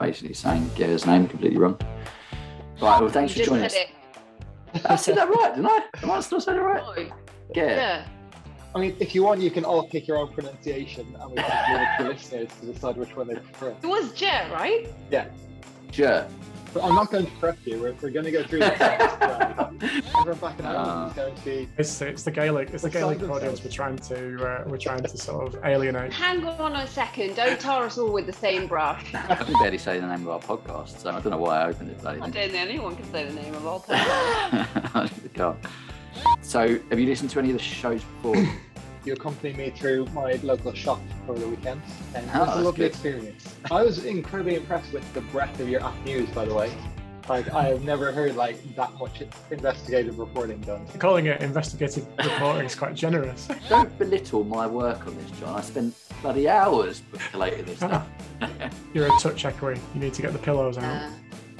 basically saying Ger's name completely wrong. Right, well, thanks You for joining us. said I said that right, didn't I? Am I still saying it it. right? Oh, Ger. yeah. I mean, if you want, you can all pick your own pronunciation, and we can leave it to the listeners to decide which one they prefer. It was Jet, right? Ger. But I'm not going to correct you. We're, we're going to go through the text. round. Everyone back in. Going to be. It's, it's the Gaelic. It's the The Gaelic audience. We're trying to uh, we're trying to sort of alienate. Hang on a second. Don't tar us all with the same brush. I can barely say the name of our podcast, so I don't know why I opened it. Bloody I don't think anyone can say the name of our podcast. I can't. So, have you listened to any of the shows before? You accompanied me through my local shop over the weekend, and it Oh, was that's a lovely good. experience. I was incredibly impressed with the breadth of your app news, by the way. Like I have never heard like that much investigative reporting done. Calling it investigative reporting is quite generous. don't belittle my work on this, John. I spent bloody hours collating this stuff. You're a touch echoey. You need to get the pillows out. Uh,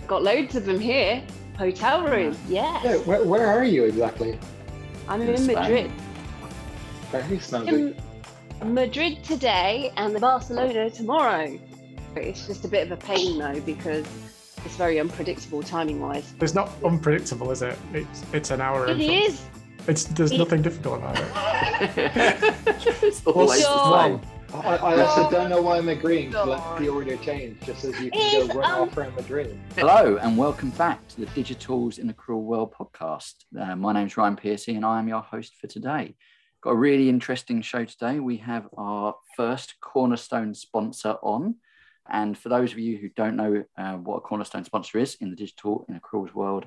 got loads of them here. Hotel room. Yes. Yeah, where, where are you exactly? I'm In in Madrid. Very snazzy. In Madrid today and the Barcelona tomorrow. It's just a bit of a pain though because it's very unpredictable timing wise. It's not unpredictable, is it? It's it's an hour. It in from- It's there's It- nothing difficult about it. it's always the John. same. I, I also don't know why I'm agreeing to let God. the order change, just as you can It's, go run um, off around Madrid. Hello, and welcome back to the Digitals in a Cruel World podcast. Uh, my name's Ryan Piercy, and I am your host for today. Got a really interesting show today. We have our first cornerstone sponsor on. And for those of you who don't know uh, what a cornerstone sponsor is in the Digital in a Cruel World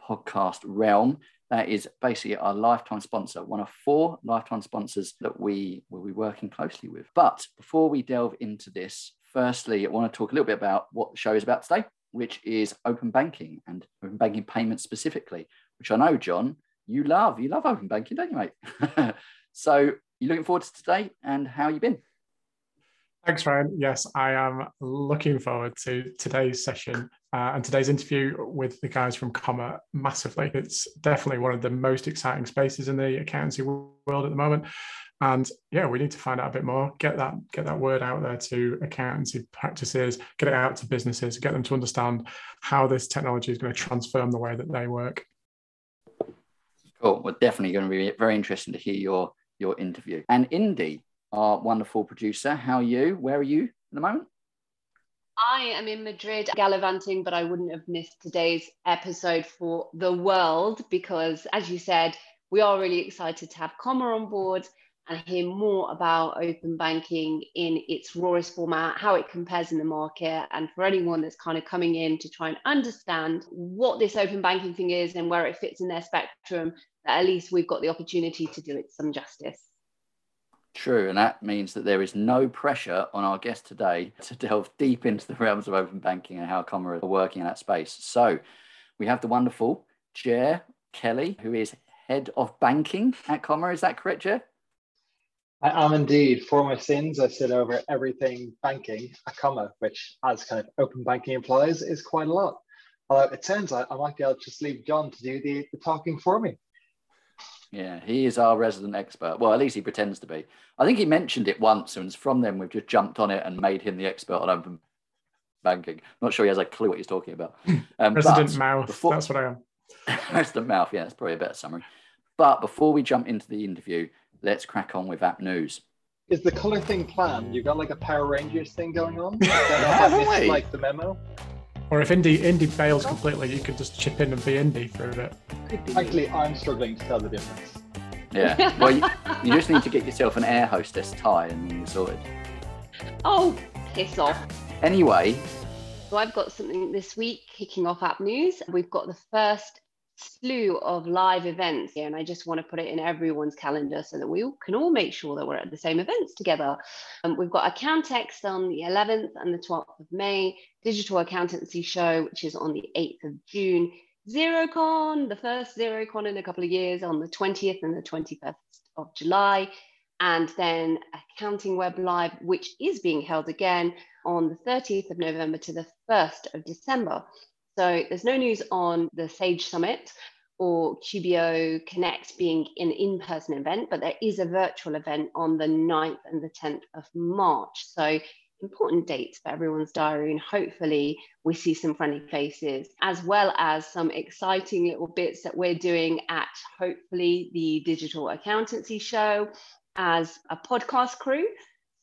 podcast realm, that is basically our lifetime sponsor, one of four lifetime sponsors that we will be working closely with. But before we delve into this, firstly, I want to talk a little bit about what the show is about today, which is open banking and open banking payments specifically, which I know, John, you love. You love open banking, don't you, mate? so you're looking forward to today and how you been? Thanks, Ryan. Yes, I am looking forward to today's session uh, and today's interview with the guys from Comma massively. It's definitely one of the most exciting spaces in the accountancy world at the moment. And yeah, we need to find out a bit more, get that get that word out there to accountancy practices, get it out to businesses, get them to understand how this technology is going to transform the way that they work. Cool. We're definitely going to be very interesting to hear your your interview. And Indy, our wonderful producer, how are you? Where are you at the moment? I am in Madrid gallivanting, but I wouldn't have missed today's episode for the world because, as you said, we are really excited to have Comma on board and hear more about open banking in its rawest format, how it compares in the market, and for anyone that's kind of coming in to try and understand what this open banking thing is and where it fits in their spectrum, at least we've got the opportunity to do it some justice. True, and that means that there is no pressure on our guest today to delve deep into the realms of open banking and how Comma are working in that space. So we have the wonderful Ger Kelly, who is head of banking at Comma. Is that correct, Ger? I am indeed. For my sins, I sit over everything banking, a comma, which, as kind of open banking implies, is quite a lot. Although it turns out I might be able to just leave John to do the, the talking for me. Yeah, he is our resident expert. Well, at least he pretends to be. I think he mentioned it once, and from then we've just jumped on it and made him the expert on open banking. Not sure he has a clue what he's talking about. Um, President but Mouth, before- that's what I am. President Mouth, yeah, that's probably a better summary. But before we jump into the interview, let's crack on with app news. Is the color thing planned? You got like a Power Rangers thing going on? I Haven't missed, we? like the memo. Or if Indy Indy fails completely, you could just chip in and be Indy for a bit. Actually, I'm struggling to tell the difference. Yeah. Well, you, you just need to get yourself an air hostess tie and you're sorted. Oh, piss off. Anyway, So I've got something this week kicking off app news. We've got the first slew of live events here, and I just want to put it in everyone's calendar so that we all- can all make sure that we're at the same events together. Um, we've got Accountex on the 11th and the 12th of May, Digital Accountancy Show, which is on the 8th of June, Xerocon, the first Xerocon in a couple of years, on the 20th and the 21st of July. And then Accounting Web Live, which is being held again on the 30th of November to the 1st of December. So there's no news on the Sage Summit or QBO Connect being an in person event, but there is a virtual event on the 9th and the 10th of March. So important dates for everyone's diary. And hopefully, we see some friendly faces, as well as some exciting little bits that we're doing at hopefully the Digital Accountancy Show as a podcast crew.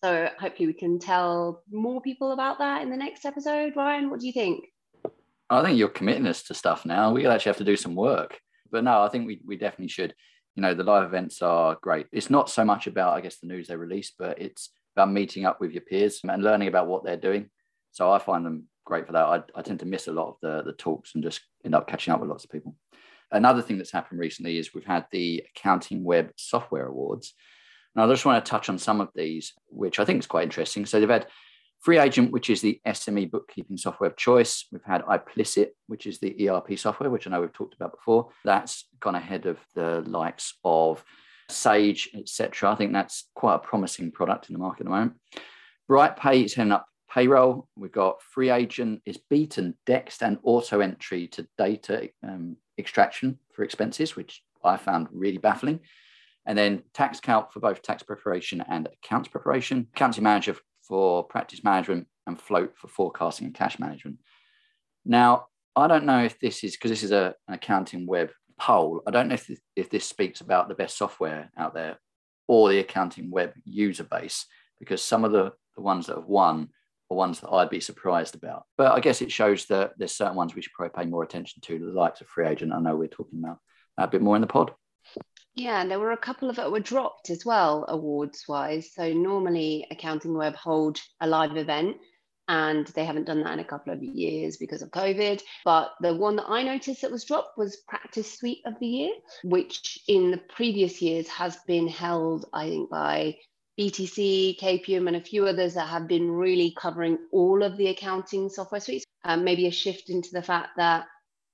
So, hopefully, we can tell more people about that in the next episode. Ryan, what do you think? I think you're committing us to stuff now. We actually have to do some work. But no, I think we, we definitely should. You know, the live events are great. It's not so much about, I guess, the news they release, but it's about meeting up with your peers and learning about what they're doing. So I find them great for that. I, I tend to miss a lot of the, the talks and just end up catching up with lots of people. Another thing that's happened recently is we've had the Accounting Web Software Awards. And I just want to touch on some of these, which I think is quite interesting. So they've had FreeAgent, which is the SME bookkeeping software of choice. We've had iPlicit, which is the ERP software, which I know we've talked about before. That's gone ahead of the likes of Sage, etc. I think that's quite a promising product in the market at the moment. BrightPay is heading up payroll. We've got FreeAgent is beaten Dext and AutoEntry to data um, extraction for expenses, which I found really baffling. And then TaxCalc for both tax preparation and accounts preparation. Accounting Manager for practice management and float for forecasting and cash management. Now, I don't know if this is because this is a, an accounting web poll. I don't know if this, if this speaks about the best software out there or the accounting web user base, because some of the, the ones that have won are ones that I'd be surprised about. But I guess it shows that there's certain ones we should probably pay more attention to, the likes of FreeAgent. I know we're talking about a bit more in the pod. Yeah, and there were a couple of that were dropped as well, awards wise. So normally Accounting Web hold a live event and they haven't done that in a couple of years because of COVID. But the one that I noticed that was dropped was Practice Suite of the Year, which in the previous years has been held, I think, by BTC, KPM, and a few others that have been really covering all of the accounting software suites. Um, maybe a shift into the fact that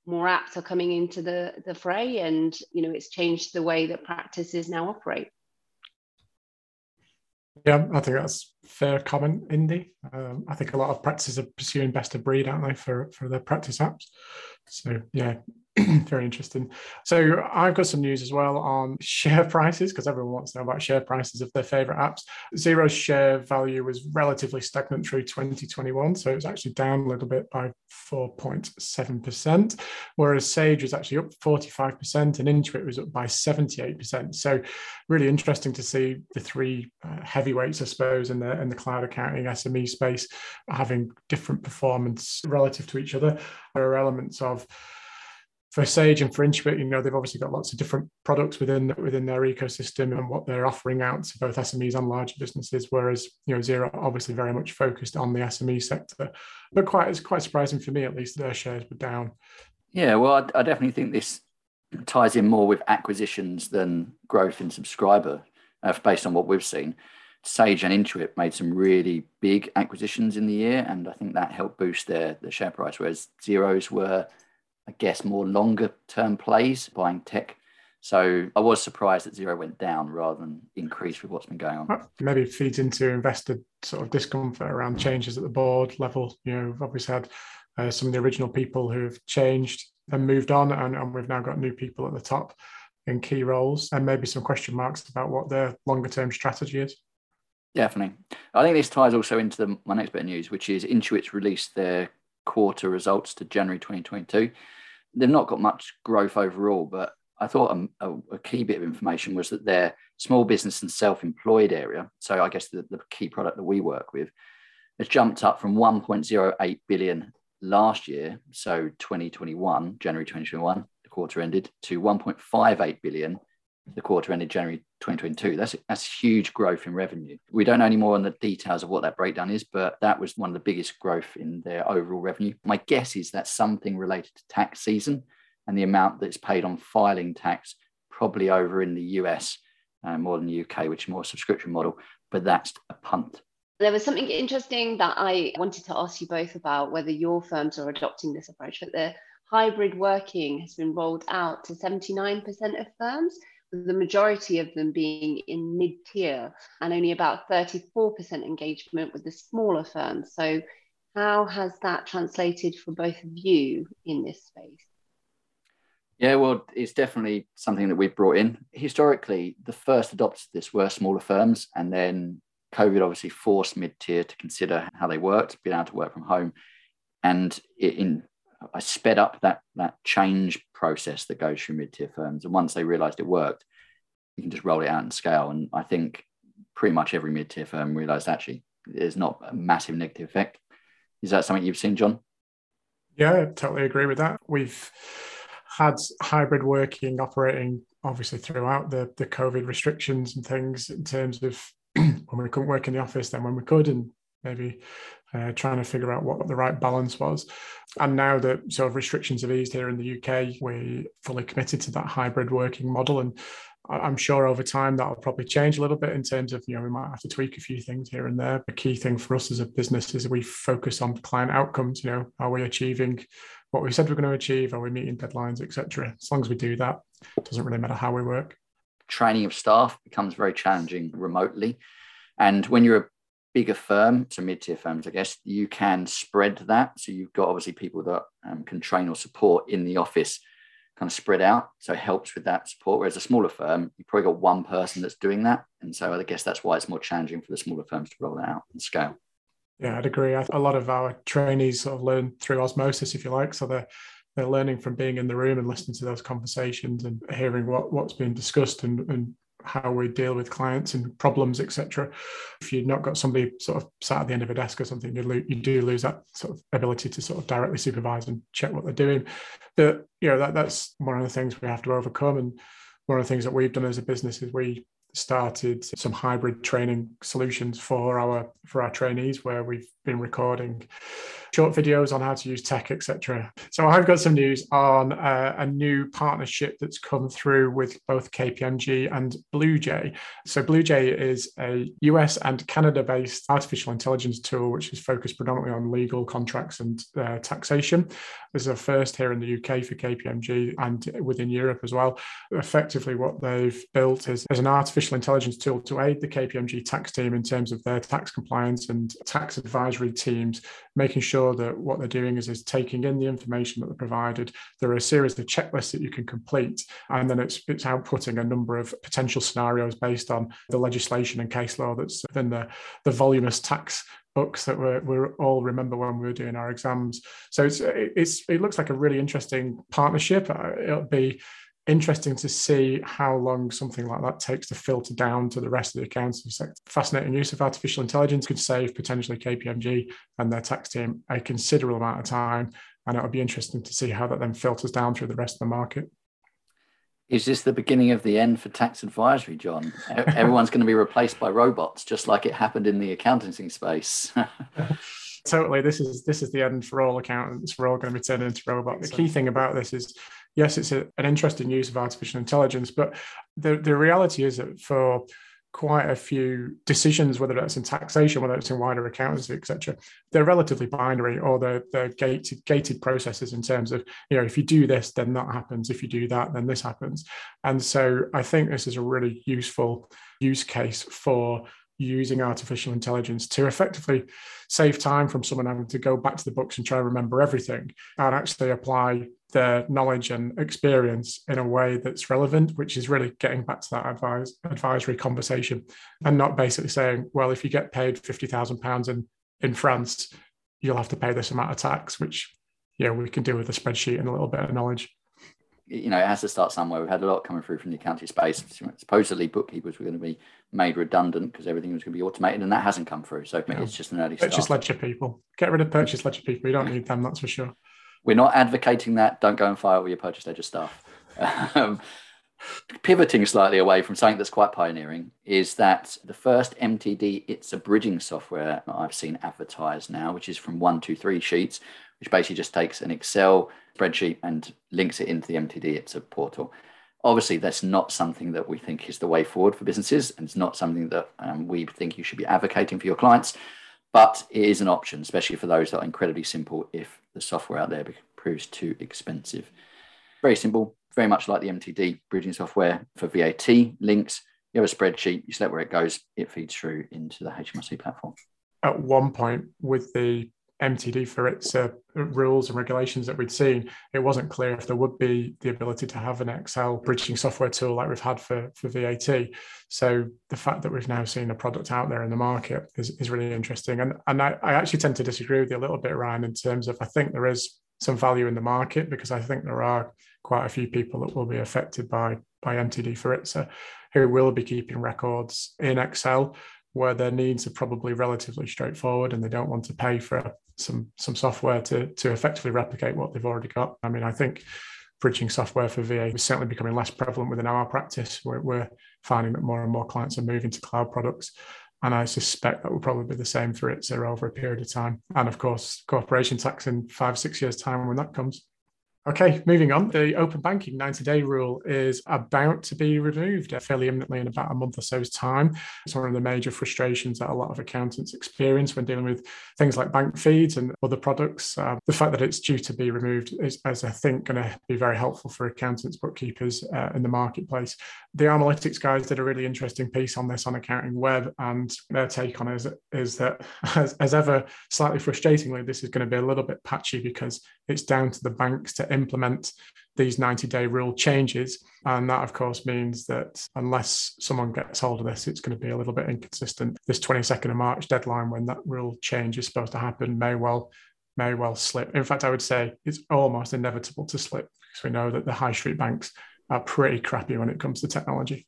more apps are coming into the, the fray and you know it's changed the way that practices now operate. Yeah i think that's fair comment indy. Um, i think a lot of practices are pursuing best of breed aren't they for for their practice apps? So yeah very interesting. So I've got some news as well on share prices because everyone wants to know about share prices of their favorite apps. Xero's share value was relatively stagnant through 2021, so it was actually down a little bit by 4.7%, whereas Sage was actually up 45% and Intuit was up by 78%. So really interesting to see the three uh, heavyweights, I suppose, in the in the cloud accounting SME space having different performance relative to each other. There are elements of for Sage and for Intuit, you know, they've obviously got lots of different products within within their ecosystem and what they're offering out to both SMEs and larger businesses. Whereas, you know, Xero obviously very much focused on the SME sector. But quite it's quite surprising for me, at least, their shares were down. Yeah, well, I, I definitely think this ties in more with acquisitions than growth in subscriber, uh, based on what we've seen. Sage and Intuit made some really big acquisitions in the year, and I think that helped boost their, their share price. Whereas Xero's were I guess, more longer term plays, buying tech. So I was surprised that Xero went down rather than increase with what's been going on. Maybe it feeds into investor sort of discomfort around changes at the board level. You know, we've obviously had uh, some of the original people who have changed and moved on, and, and we've now got new people at the top in key roles, and maybe some question marks about what their longer term strategy is. Definitely. I think this ties also into the, my next bit of news, which is Intuit's released their quarter results to January 2022 they've not got much growth overall, but I thought um, a, a, key bit of information was that their small business and self-employed area, so I guess the, the key product that we work with, has jumped up from 1.08 billion last year, so 2021, January 2021, the quarter ended, to 1.58 billion the quarter ended January 2022. That's that's huge growth in revenue. We don't know any more on the details of what that breakdown is, but that was one of the biggest growth in their overall revenue. My guess is that's something related to tax season and the amount that's paid on filing tax, probably over in the US uh, more than the UK, which is more subscription model. But that's a punt. There was something interesting that I wanted to ask you both about whether your firms are adopting this approach, but the hybrid working has been rolled out to 79% of firms the majority of them being in mid tier and only about 34% engagement with the smaller firms. So, how has that translated for both of you in this space? Yeah, well, it's definitely something that we've brought in. Historically, the first adopters of this were smaller firms, and then COVID obviously forced mid tier to consider how they worked, being able to work from home, and it, in I sped up that that change process that goes through mid tier firms. And once they realised it worked, you can just roll it out and scale. And I think pretty much every mid tier firm realised actually there's not a massive negative effect. Is that something you've seen, John? Yeah, I totally agree with that. We've had hybrid working operating obviously throughout the the COVID restrictions and things in terms of when we couldn't work in the office, then when we could, and maybe uh, trying to figure out what the right balance was. And now that sort of restrictions have eased here in the UK, we're fully committed to that hybrid working model. And I'm sure over time that'll probably change a little bit in terms of, you know, we might have to tweak a few things here and there. The key thing for us as a business is we focus on client outcomes. You know, are we achieving what we said we're going to achieve? Are we meeting deadlines, etc.? As long as we do that, it doesn't really matter how we work. Training of staff becomes very challenging remotely. And when you're a bigger firm, so mid-tier firms, I guess, you can spread that. So you've got obviously people that um, can train or support in the office kind of spread out. So it helps with that support. Whereas a smaller firm, you've probably got one person that's doing that. And so I guess that's why it's more challenging for the smaller firms to roll that out and scale. Yeah, I'd agree. A lot of our trainees sort of learn through osmosis, if you like. So they're they're learning from being in the room and listening to those conversations and hearing what what's being discussed and, and how we deal with clients and problems, etc. If you've not got somebody sort of sat at the end of a desk or something, you, lo- you do lose that sort of ability to sort of directly supervise and check what they're doing. But you know that that's one of the things we have to overcome, and one of the things that we've done as a business is we started some hybrid training solutions for our for our trainees where we've been recording short videos on how to use tech etc so i've got some news on uh, a new partnership that's come through with both kpmg and bluejay so bluejay is a us and canada based artificial intelligence tool which is focused predominantly on legal contracts and uh, taxation. This is a first here in the uk for kpmg and within europe as well. Effectively what they've built is, is an artificial intelligence tool to aid the KPMG tax team in terms of their tax compliance and tax advisory teams, making sure that what they're doing is, is taking in the information that they're provided. There are a series of checklists that you can complete, and then it's, it's outputting a number of potential scenarios based on the legislation and case law that's within the, the voluminous tax books that we we all remember when we were doing our exams. So it's, it's it looks like a really interesting partnership. Uh, it'll be interesting to see how long something like that takes to filter down to the rest of the accounting sector. Fascinating use of artificial intelligence could save potentially KPMG and their tax team a considerable amount of time. And it would be interesting to see how that then filters down through the rest of the market. Is this the beginning of the end for tax advisory, John? Everyone's going to be replaced by robots, just like it happened in the accounting space. totally this is this is the end for all accountants we're all going to be turned into robots the key thing about this is yes, it's a, an interesting use of artificial intelligence, but the, the reality is that for quite a few decisions, whether that's in taxation, whether it's in wider accountancy, etc., they're relatively binary or they're, they're gated, gated processes in terms of, you know, if you do this, then that happens. If you do that, then this happens. And so I think this is a really useful use case for using artificial intelligence to effectively save time from someone having to go back to the books and try to remember everything and actually apply their knowledge and experience in a way that's relevant, which is really getting back to that advise, advisory conversation and not basically saying, well, if you get paid £50,000 in, in France, you'll have to pay this amount of tax, which, yeah, we can do with a spreadsheet and a little bit of knowledge you know, it has to start somewhere. We've had a lot coming through from the accounting space. Supposedly, bookkeepers were going to be made redundant because everything was going to be automated, and that hasn't come through. So yeah. it's just an early purchase start. ledger people. Get rid of purchase ledger people. You don't need them, that's for sure. We're not advocating that. Don't go and fire all your purchase ledger stuff. Um, pivoting slightly away from something that's quite pioneering is that the first MTD it's a bridging software I've seen advertised now, which is from one, two, three sheets, which basically just takes an Excel spreadsheet and links it into the MTD. It's a portal. Obviously, that's not something that we think is the way forward for businesses, and it's not something that um, we think you should be advocating for your clients. But it is an option, especially for those that are incredibly simple if the software out there proves too expensive. Very simple, very much like the MTD bridging software for VAT links. You have a spreadsheet, you select where it goes, it feeds through into the HMRC platform. At one point, with the MTD for its uh, rules and regulations that we'd seen, it wasn't clear if there would be the ability to have an Excel bridging software tool like we've had for, for VAT. So the fact that we've now seen a product out there in the market is, is really interesting. And, and I, I actually tend to disagree with you a little bit, Ryan, in terms of I think there is some value in the market because I think there are quite a few people that will be affected by by MTD for it, so who will be keeping records in Excel where their needs are probably relatively straightforward and they don't want to pay for some some software to to effectively replicate what they've already got. I mean, I think bridging software for VA is certainly becoming less prevalent within our practice. We're, we're finding that more and more clients are moving to cloud products. And I suspect that will probably be the same for ITSA over a period of time. And of course, corporation tax in five, six years' time when that comes. Okay, moving on. The open banking 90 day rule is about to be removed fairly imminently in about a month or so's time. It's one of the major frustrations that a lot of accountants experience when dealing with things like bank feeds and other products. Uh, the fact that it's due to be removed is, is I think, going to be very helpful for accountants, bookkeepers uh, in the marketplace. The Analytics guys did a really interesting piece on this on Accounting Web, and their take on it is, is that, as, as ever, slightly frustratingly, this is going to be a little bit patchy because it's down to the banks to implement these 90 day rule changes. And that, of course, means that unless someone gets hold of this, it's going to be a little bit inconsistent. This 22nd of March deadline, when that rule change is supposed to happen, may well may well slip. In fact, I would say it's almost inevitable to slip because we know that the high street banks are pretty crappy when it comes to technology.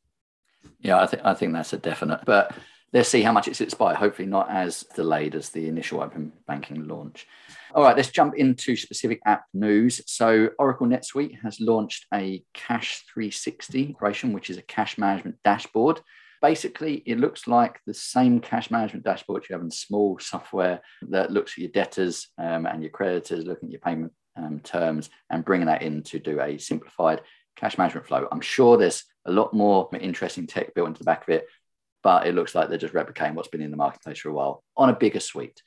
Yeah, I think I think that's a definite. But let's see how much it sits by. Hopefully, not as delayed as the initial open banking launch. All right, let's jump into specific app news. So, Oracle NetSuite has launched a Cash 360 integration, which is a cash management dashboard. Basically, it looks like the same cash management dashboard you have in small software that looks at your debtors um, and your creditors, looking at your payment um, terms, and bringing that in to do a simplified cash management flow. I'm sure there's a lot more interesting tech built into the back of it, but it looks like they're just replicating what's been in the marketplace for a while on a bigger suite.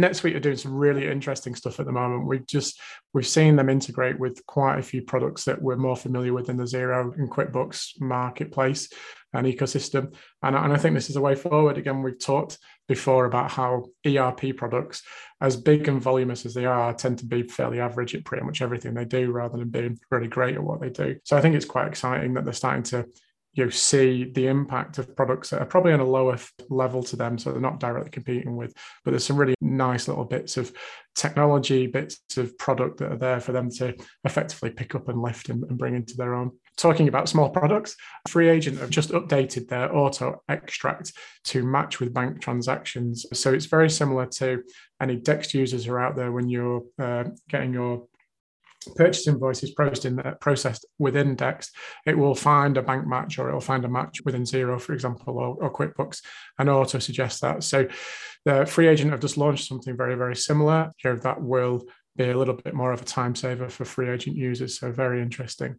NetSuite are doing some really interesting stuff at the moment. We've just we've seen them integrate with quite a few products that we're more familiar with in the Xero and QuickBooks marketplace and ecosystem. And, and I think this is a way forward. Again, we've talked before about how ERP products, as big and voluminous as they are, tend to be fairly average at pretty much everything they do rather than being really great at what they do. So I think it's quite exciting that they're starting to you see the impact of products that are probably on a lower level to them, so they're not directly competing with. But there's some really nice little bits of technology, bits of product that are there for them to effectively pick up and lift and, and bring into their own. Talking about small products, FreeAgent have just updated their auto extract to match with bank transactions. So it's very similar to any Dext users are out there when you're uh, getting your purchase invoice is processed, in, uh, processed within Dext, it will find a bank match or it will find a match within Xero, for example, or, or QuickBooks, and auto suggest that. So the FreeAgent have just launched something very, very similar here that will be a little bit more of a time saver for FreeAgent users. So very interesting.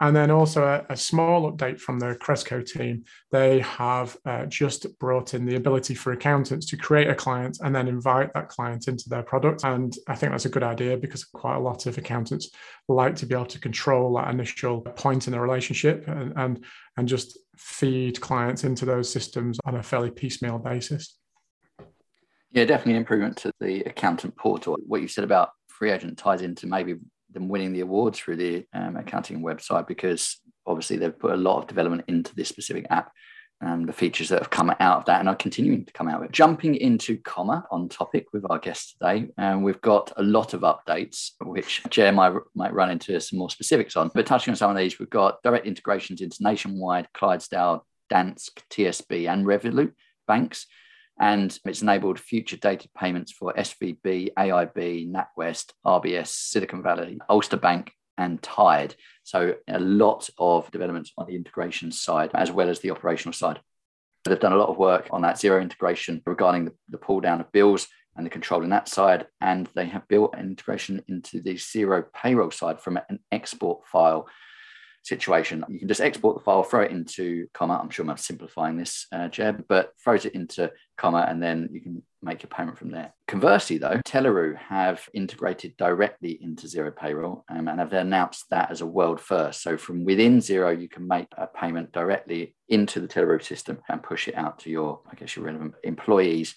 And then also a, a, small update from the Crezco team. They have uh, just brought in the ability for accountants to create a client and then invite that client into their product. And I think that's a good idea because quite a lot of accountants like to be able to control that initial point in the relationship and, and, and just feed clients into those systems on a fairly piecemeal basis. Yeah, definitely an improvement to the accountant portal. What you said about FreeAgent ties into maybe them winning the awards through the um, accounting website because obviously they've put a lot of development into this specific app and the features that have come out of that and are continuing to come out with. Jumping into comma on topic with our guest today, and um, we've got a lot of updates, which Ger might, might run into some more specifics on. But touching on some of these, we've got direct integrations into Nationwide, Clydesdale, Danske, TSB, and Revolut banks and it's enabled future dated payments for SVB, AIB, NatWest, RBS, Silicon Valley, Ulster Bank, and Tide. So a lot of developments on the integration side as well as the operational side. They've done a lot of work on that Xero integration regarding the, the pull down of bills and the control in that side. And they have built an integration into the Xero payroll side from an export file situation. You can just export the file, throw it into comma. I'm sure I'm simplifying this, uh, Jeb, but throws it into comma and then you can make your payment from there. Conversely, though, Telleroo have integrated directly into Xero Payroll um, and have announced that as a world first. So from within Xero, you can make a payment directly into the Telleroo system and push it out to your, I guess, your relevant employees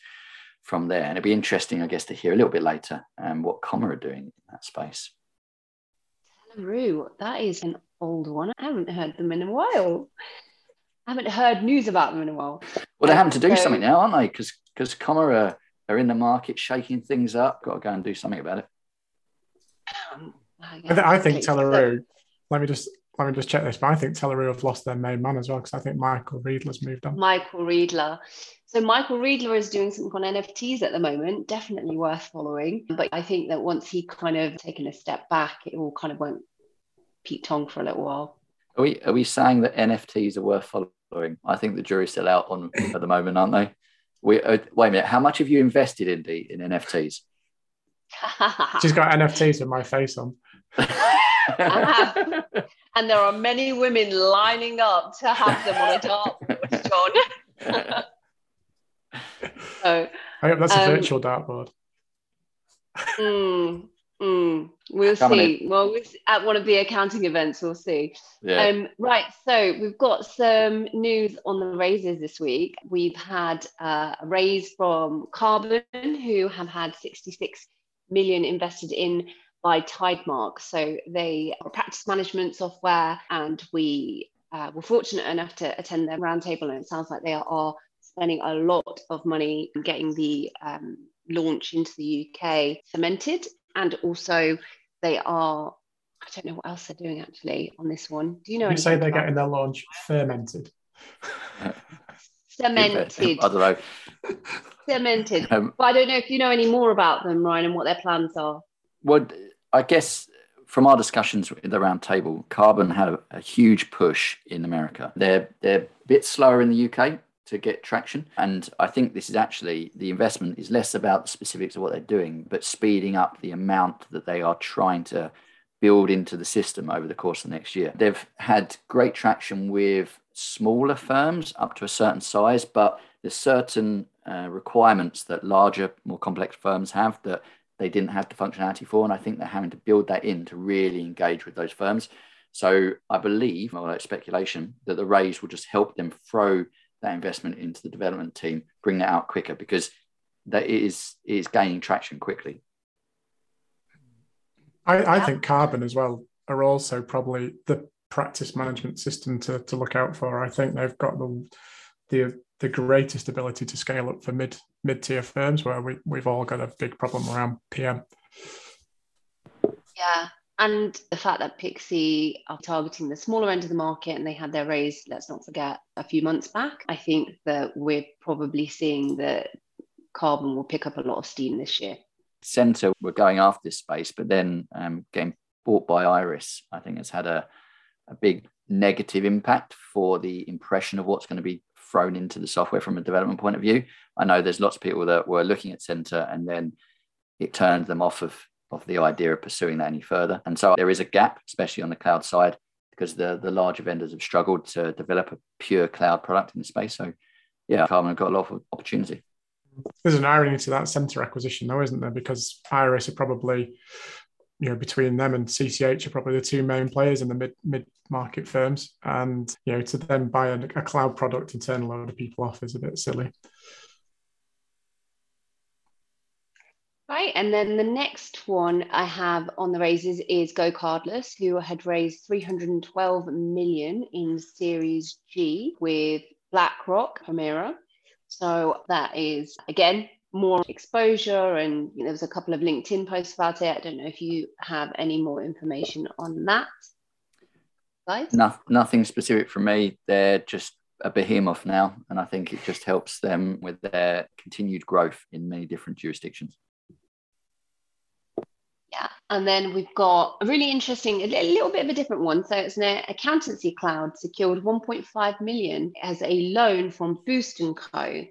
from there. And it'd be interesting, I guess, to hear a little bit later um, what Comma are doing in that space. Telleroo, that is an old one. I haven't heard them in a while. I haven't heard news about them in a while. Well, they're having to do so, something now, aren't they? Because because Comma are, are in the market shaking things up. Got to go and do something about it. Um, I, th- I, think Telleroo. Let me just let me just check this. But I think Telleroo have lost their main man as well because I think Michael Riedler's moved on. Michael Riedler. So Michael Riedler is doing something on NFTs at the moment. Definitely worth following. But I think that once he kind of taken a step back, it all kind of won't Pete Tong for a little while. Are we are we saying that NFTs are worth following? I think the jury's still out on at the moment, aren't they? We uh, wait a minute. How much have you invested in the in NFTs? She's got NFTs with my face on. and there are many women lining up to have them on a dartboard, John. so, I hope that's a um, virtual dartboard. mm, mm, we'll see. Well, we'll see. at one of the accounting events, we'll see. Yeah. Um, right. So we've got some news on the raises this week. We've had uh, a raise from Karbon, who have had 66 million invested in by Tidemark. So they are practice management software, and we uh, were fortunate enough to attend their roundtable, and it sounds like they are spending a lot of money getting the um, launch into the UK cemented, and also they are. I don't know what else they're doing actually on this one. Do you know? You say they're getting their launch fermented. Cemented. I don't know. Cemented. Um, but I don't know if you know any more about them, Ryan, and what their plans are. Well, I guess from our discussions at the round table, Karbon had a, a, huge push in America. They're they're a bit slower in the UK to get traction, and I think this is actually the investment is less about the specifics of what they're doing, but speeding up the amount that they are trying to build into the system over the course of the next year. They've had great traction with smaller firms up to a certain size, but there's certain uh, requirements that larger, more complex firms have that they didn't have the functionality for. And I think they're having to build that in to really engage with those firms. So I believe, well, it's speculation, that the raise will just help them throw that investment into the development team, bring that out quicker because that is is gaining traction quickly. I, I think Karbon as well are also probably the practice management system to, to look out for. I think they've got the the the greatest ability to scale up for mid mid tier firms where we, we've all got a big problem around PM. Yeah. And the fact that Pixie are targeting the smaller end of the market and they had their raise, let's not forget, a few months back, I think that we're probably seeing that Karbon will pick up a lot of steam this year. Senta were going after this space, but then um, getting bought by Iris, I think has had a, a big negative impact for the impression of what's going to be thrown into the software from a development point of view. I know there's lots of people that were looking at Senta and then it turned them off of, of the idea of pursuing that any further. And so there is a gap, especially on the cloud side, because the, the larger vendors have struggled to develop a pure cloud product in the space. So yeah, have got a lot of opportunity. There's an irony to that Senta acquisition, though, isn't there? Because Iris are probably you know between them and CCH are probably the two main players in the mid mid market firms, and you know to then buy a, a cloud product and turn a load of people off is a bit silly. Right, and then the next one I have on the raises is GoCardless, who had raised 312 million in Series G with BlackRock, Permira. So that is again more exposure and you know, there was a couple of linkedin posts about it. I don't know if you have any more information on that. Guys? No, nothing specific from me. They're just a behemoth now and i think it just helps them with their continued growth in many different jurisdictions. Yeah and then we've got a really interesting a little bit of a different one. So it's an accountancy cloud secured 1.5 million as a loan from Boost & Co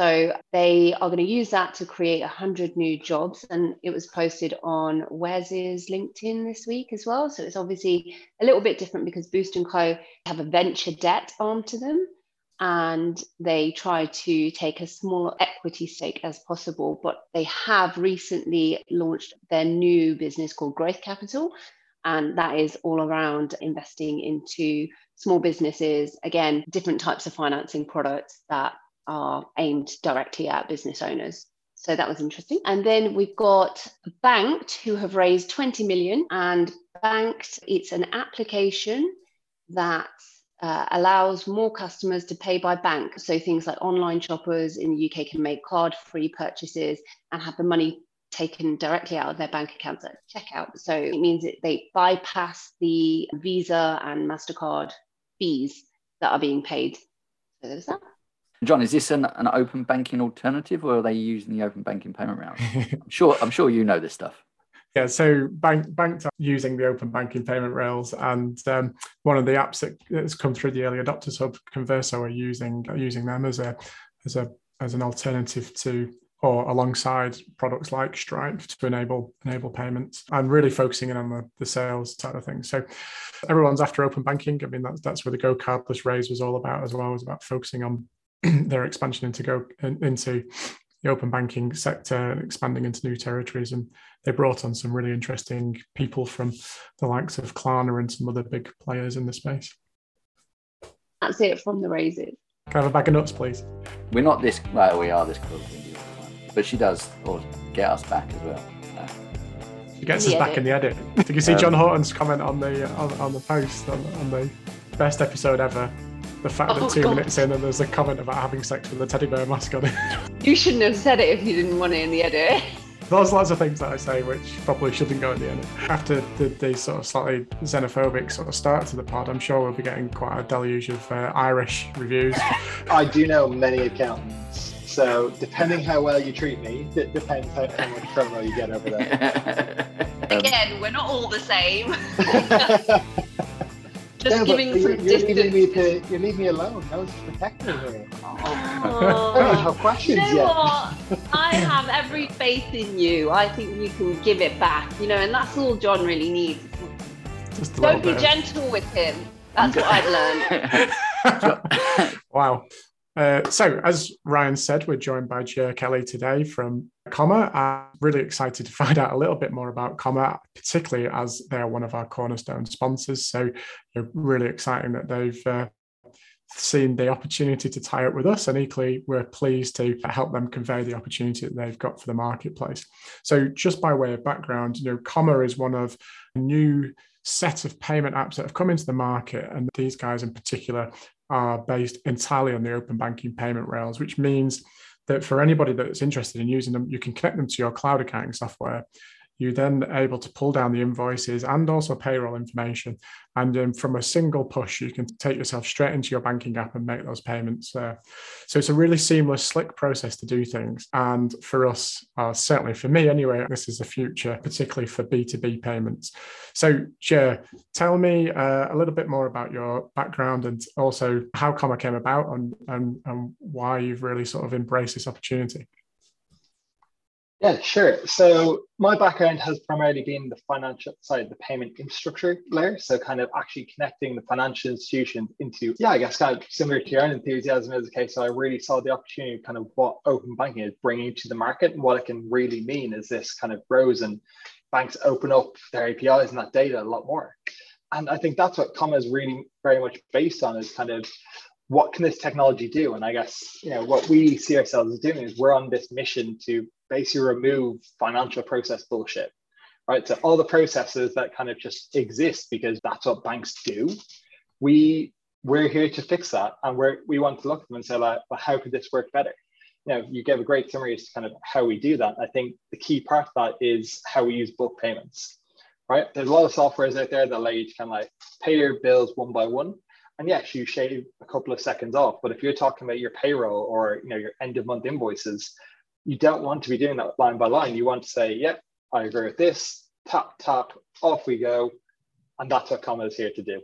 so they are going to use that to create 100 new jobs. And it was posted on Wes's LinkedIn this week as well. So it's obviously a little bit different because Boost & Co. have a venture debt arm to them. And they try to take as small equity stake as possible. But they have recently launched their new business called Growth Capital. And that is all around investing into small businesses, again, different types of financing products that are aimed directly at business owners. So that was interesting. And then we've got Banked, who have raised 20 million. And Banked, it's an application that uh, allows more customers to pay by bank. So things like online shoppers in the UK can make card-free purchases and have the money taken directly out of their bank accounts at checkout. So it means that they bypass the Visa and MasterCard fees that are being paid. So there's that. John, is this an, an open banking alternative or are they using the open banking payment rails? I'm sure I'm sure you know this stuff. Yeah, so bank banked using the open banking payment rails, and um, one of the apps that has come through the early adopters hub, Converso, are using using them as a as a as an alternative to or alongside products like Stripe to enable enable payments and really focusing in on the, the sales type of things. So everyone's after open banking. I mean, that's that's where the GoCardless raise was all about as well, was about focusing on their expansion into go into the open banking sector and expanding into new territories. And they brought on some really interesting people from the likes of Klarna and some other big players in the space. That's it from the raises. Can I have a bag of nuts, please? We're not this well, we are this close, but she does or get us back as well. She gets us back in the edit. Did you see um, John Horton's comment on the on, on the post on, on the best episode ever? The fact oh, that two God. minutes in and there's a comment about having sex with a teddy bear mask on it. You shouldn't have said it if you didn't want it in the edit. There's lots of things that I say which probably shouldn't go in the edit. After the, the sort of slightly xenophobic sort of start to the pod, I'm sure we'll be getting quite a deluge of uh, Irish reviews. I do know many accountants. So depending how well you treat me, it depends how, how much promo you get over there. Again, we're not all the same. Just yeah, giving some you're, distance. You're leaving, me to, you're leaving me alone. I was protecting here. Oh. I don't have questions you know yet. What? I have every faith in you. I think you can give it back, you know, and that's all John really needs. Don't be gentle with him. That's what I've learned. wow. Uh, so, as Ryan said, we're joined by Ger Kelly today from Comma. I'm really excited to find out a little bit more about Comma, particularly as they're one of our cornerstone sponsors. So, you know, really exciting that they've uh, seen the opportunity to tie up with us, and equally, we're pleased to help them convey the opportunity that they've got for the marketplace. So, just by way of background, you know, Comma is one of a new set of payment apps that have come into the market, and these guys in particular are based entirely on the open banking payment rails, which means that for anybody that's interested in using them, you can connect them to your cloud accounting software you're then able to pull down the invoices and also payroll information. And from a single push, you can take yourself straight into your banking app and make those payments. there. so it's a really seamless, slick process to do things. And for us, uh, certainly for me anyway, this is the future, particularly for B2B payments. So, Ger, tell me uh, a little bit more about your background and also how Comma came about and, and, and why you've really sort of embraced this opportunity. Yeah, sure. So my background has primarily been the financial side, the payment infrastructure layer. So kind of actually connecting the financial institutions into, yeah, I guess kind of similar to your own enthusiasm as a case. So I really saw the opportunity kind of what open banking is bringing to the market and what it can really mean as this kind of grows and banks open up their APIs and that data a lot more. And I think that's what Comma is really very much based on is kind of what can this technology do? And I guess, you know, what we see ourselves as doing is we're on this mission to basically remove financial process bullshit, right? So all the processes that kind of just exist because that's what banks do, we we're here to fix that, and we're we want to look at them and say like, well, how could this work better? You know, you gave a great summary as to kind of how we do that. I think the key part of that is how we use bulk payments, right? There's a lot of softwares out there that allow you to kind of like pay your bills one by one. And yes, you shave a couple of seconds off. But if you're talking about your payroll or you know your end of month invoices, you don't want to be doing that line by line. You want to say, yep, I agree with this, tap, tap, off we go. And that's what Comma is here to do.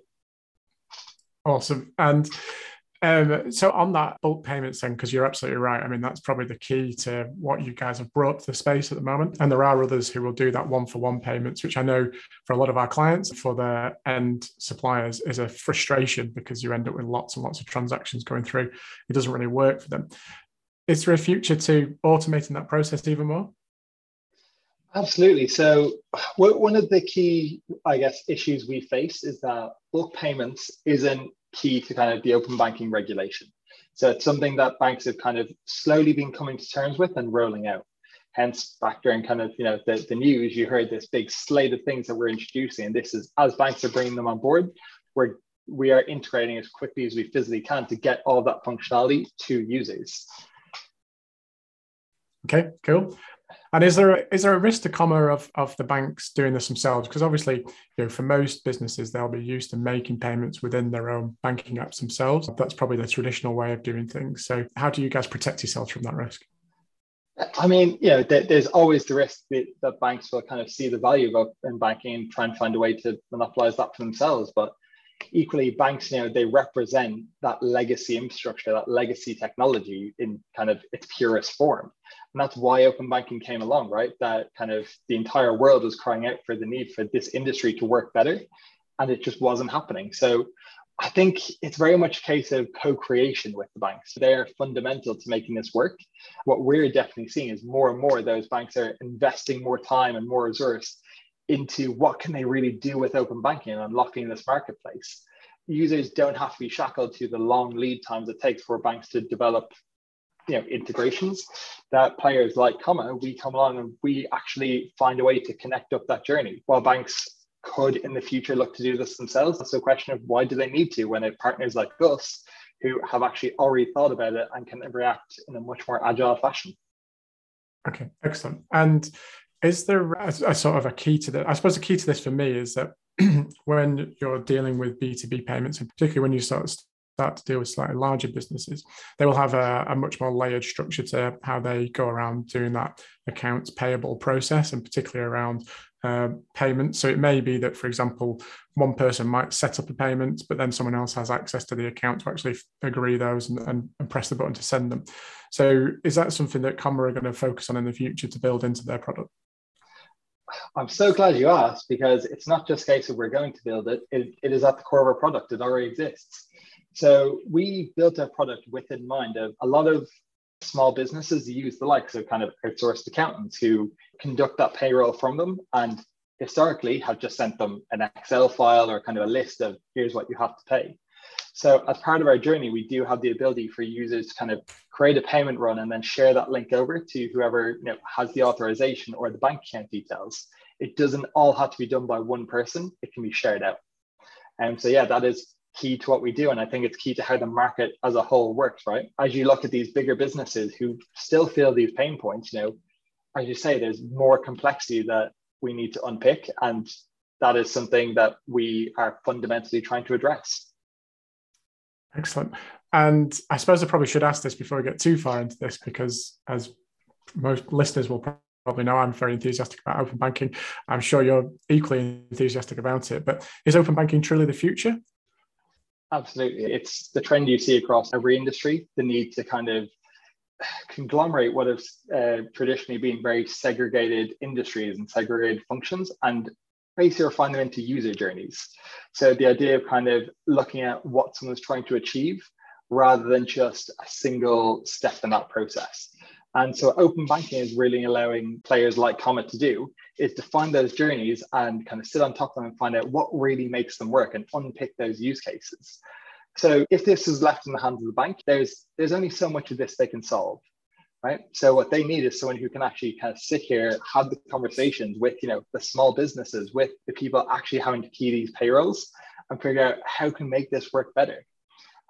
Awesome. And um, so on that bulk payments thing, because you're absolutely right. I mean, that's probably the key to what you guys have brought to the space at the moment. And there are others who will do that one for one payments, which I know for a lot of our clients, for their end suppliers, is a frustration because you end up with lots and lots of transactions going through. It doesn't really work for them is there a future to automating that process even more? Absolutely. So, one of the key, I guess, issues we face is that bulk payments isn't key to kind of the open banking regulation. So, it's something that banks have kind of slowly been coming to terms with and rolling out. Hence, back during kind of you know the, the news, you heard this big slate of things that we're introducing, and this is as banks are bringing them on board, we're we are integrating as quickly as we physically can to get all that functionality to users. Okay, cool. And is there a, is there a risk to comma of, of the banks doing this themselves? Because obviously, you know, for most businesses, they'll be used to making payments within their own banking apps themselves. That's probably the traditional way of doing things. So, how do you guys protect yourselves from that risk? I mean, you know, there's always the risk that, that banks will kind of see the value of open banking and try and find a way to monopolize that for themselves. But equally banks know they represent that legacy infrastructure that legacy technology in kind of its purest form. And that's why open banking came along right? That kind of the entire world was crying out for the need for this industry to work better and it just wasn't happening. So i think it's very much a case of co-creation with the banks. They're fundamental to making this work. What we're definitely seeing is more and more those banks are investing more time and more resource into what can they really do with open banking and unlocking this marketplace. Users don't have to be shackled to the long lead times it takes for banks to develop you know, integrations that players like Comma, we come along and we actually find a way to connect up that journey. While banks could in the future look to do this themselves, it's a question of why do they need to when it partners like us who have actually already thought about it and can react in a much more agile fashion. Okay, excellent. And is there a, a, sort of a key to that? I suppose the key to this for me is that when you're dealing with B2B payments, and particularly when you start start to deal with slightly larger businesses, they will have a, a, much more layered structure to how they go around doing that accounts payable process, and particularly around uh, payments. So it may be that, for example, one person might set up a payment, but then someone else has access to the account to actually agree those and, and, and press the button to send them. So is that something that Comma are going to focus on in the future to build into their product? I'm so glad you asked because it's not just a case of we're going to build it, it, it is at the core of our product. It already exists. So we built our product with in mind of a lot of small businesses use the likes of kind of outsourced accountants who conduct that payroll from them and historically have just sent them an Excel file or kind of a list of here's what you have to pay. So as part of our journey, we do have the ability for users to kind of create a payment run and then share that link over to whoever you know, has the authorization or the bank account details. It doesn't all have to be done by one person. It can be shared out. And so, yeah, that is key to what we do. And I think it's key to how the market as a whole works, right? As you look at these bigger businesses who still feel these pain points, you know, as you say, there's more complexity that we need to unpick. And that is something that we are fundamentally trying to address. Excellent. And I suppose I probably should ask this before we get too far into this, because as most listeners will probably know, I'm very enthusiastic about open banking. I'm sure you're equally enthusiastic about it. But is open banking truly the future? Absolutely. It's the trend you see across every industry, the need to kind of conglomerate what has uh, traditionally been very segregated industries and segregated functions and basically refine them into user journeys. So the idea of kind of looking at what someone's trying to achieve rather than just a single step in that process. And so open banking is really allowing players like Comma to do is to find those journeys and kind of sit on top of them and find out what really makes them work and unpick those use cases. So if this is left in the hands of the bank, there's there's only so much of this they can solve right? So what they need is someone who can actually kind of sit here, have the conversations with, you know, the small businesses, with the people actually having to key these payrolls and figure out how can make this work better.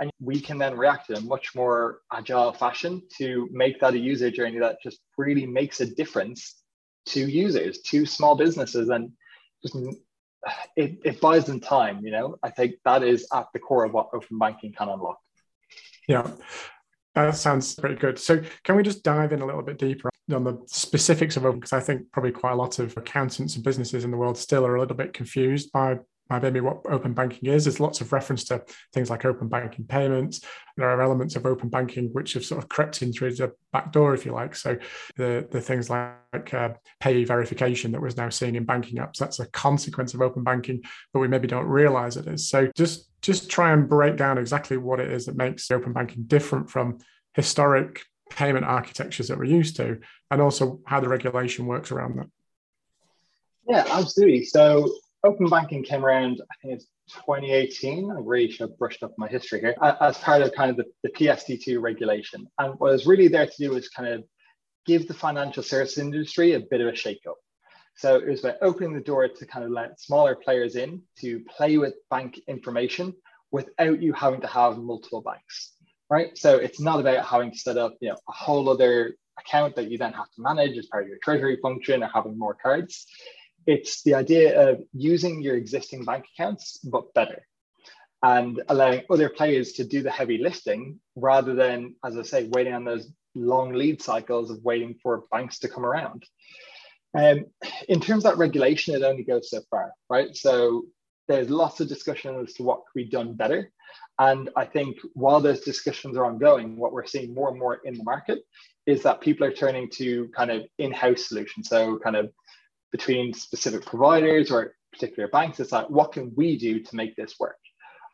And we can then react in a much more agile fashion to make that a user journey that just really makes a difference to users, to small businesses, and just it, it buys them time. You know, I think that is at the core of what open banking can unlock. Yeah. That sounds pretty good. So, can we just dive in a little bit deeper on the specifics of open? Because I think probably quite a lot of accountants and businesses in the world still are a little bit confused by maybe what open banking is. There's lots of reference to things like open banking payments. There are elements of open banking which have sort of crept in through the back door, if you like. So the, the things like uh, pay verification that we're now seeing in banking apps, that's a consequence of open banking, but we maybe don't realize it is. So just just try and break down exactly what it is that makes open banking different from historic payment architectures that we're used to, and also how the regulation works around that. Yeah, absolutely. So open banking came around, I think it's 2018. I really should have brushed up my history here as part of kind of the, the PSD2 regulation. And what it's really there to do is kind of give the financial service industry a bit of a shakeup. So it was about opening the door to kind of let smaller players in to play with bank information without you having to have multiple banks, right? So it's not about having to set up, you know, a whole other account that you then have to manage as part of your treasury function or having more cards. It's the idea of using your existing bank accounts, but better and allowing other players to do the heavy lifting rather than, as I say, waiting on those long lead cycles of waiting for banks to come around. Um, in terms of that regulation, it only goes so far, right? So there's lots of discussion as to what could be done better. And I think while those discussions are ongoing, what we're seeing more and more in the market is that people are turning to kind of in-house solutions. So kind of between specific providers or particular banks, it's like, what can we do to make this work?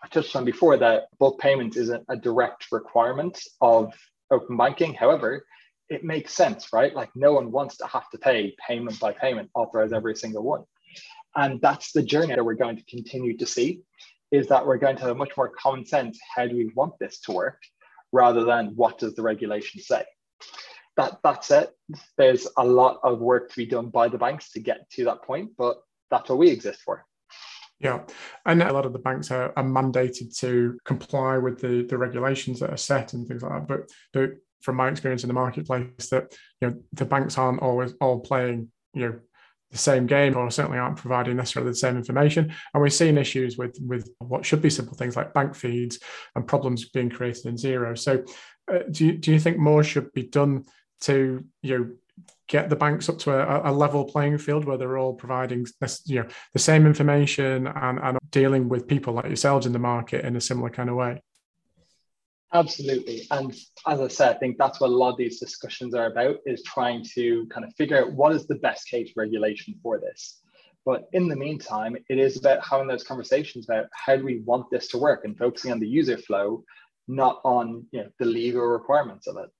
I touched on before that bulk payments isn't a direct requirement of open banking. However, it makes sense, right? Like no one wants to have to pay payment by payment, authorize every single one. And that's the journey that we're going to continue to see is that we're going to have a much more common sense. How do we want this to work rather than what does the regulation say? That, that's it. There's a lot of work to be done by the banks to get to that point, but that's what we exist for. Yeah, and a lot of the banks are, are, mandated to comply with the, the regulations that are set and things like that. But, but from my experience in the marketplace, that you know the banks aren't always all playing you know the same game or certainly aren't providing necessarily the same information. And we're seeing issues with with what should be simple things like bank feeds and problems being created in Xero So, uh, do you, do you think more should be done to you know get the banks up to a, a, level playing field where they're all providing you know the same information and, and dealing with people like yourselves in the market in a similar kind of way. Absolutely. And as i said i think that's what a lot of these discussions are about is trying to kind of figure out what is the best case regulation for this. But in the meantime it is about having those conversations about how do we want this to work and focusing on the user flow not on you know the legal requirements of it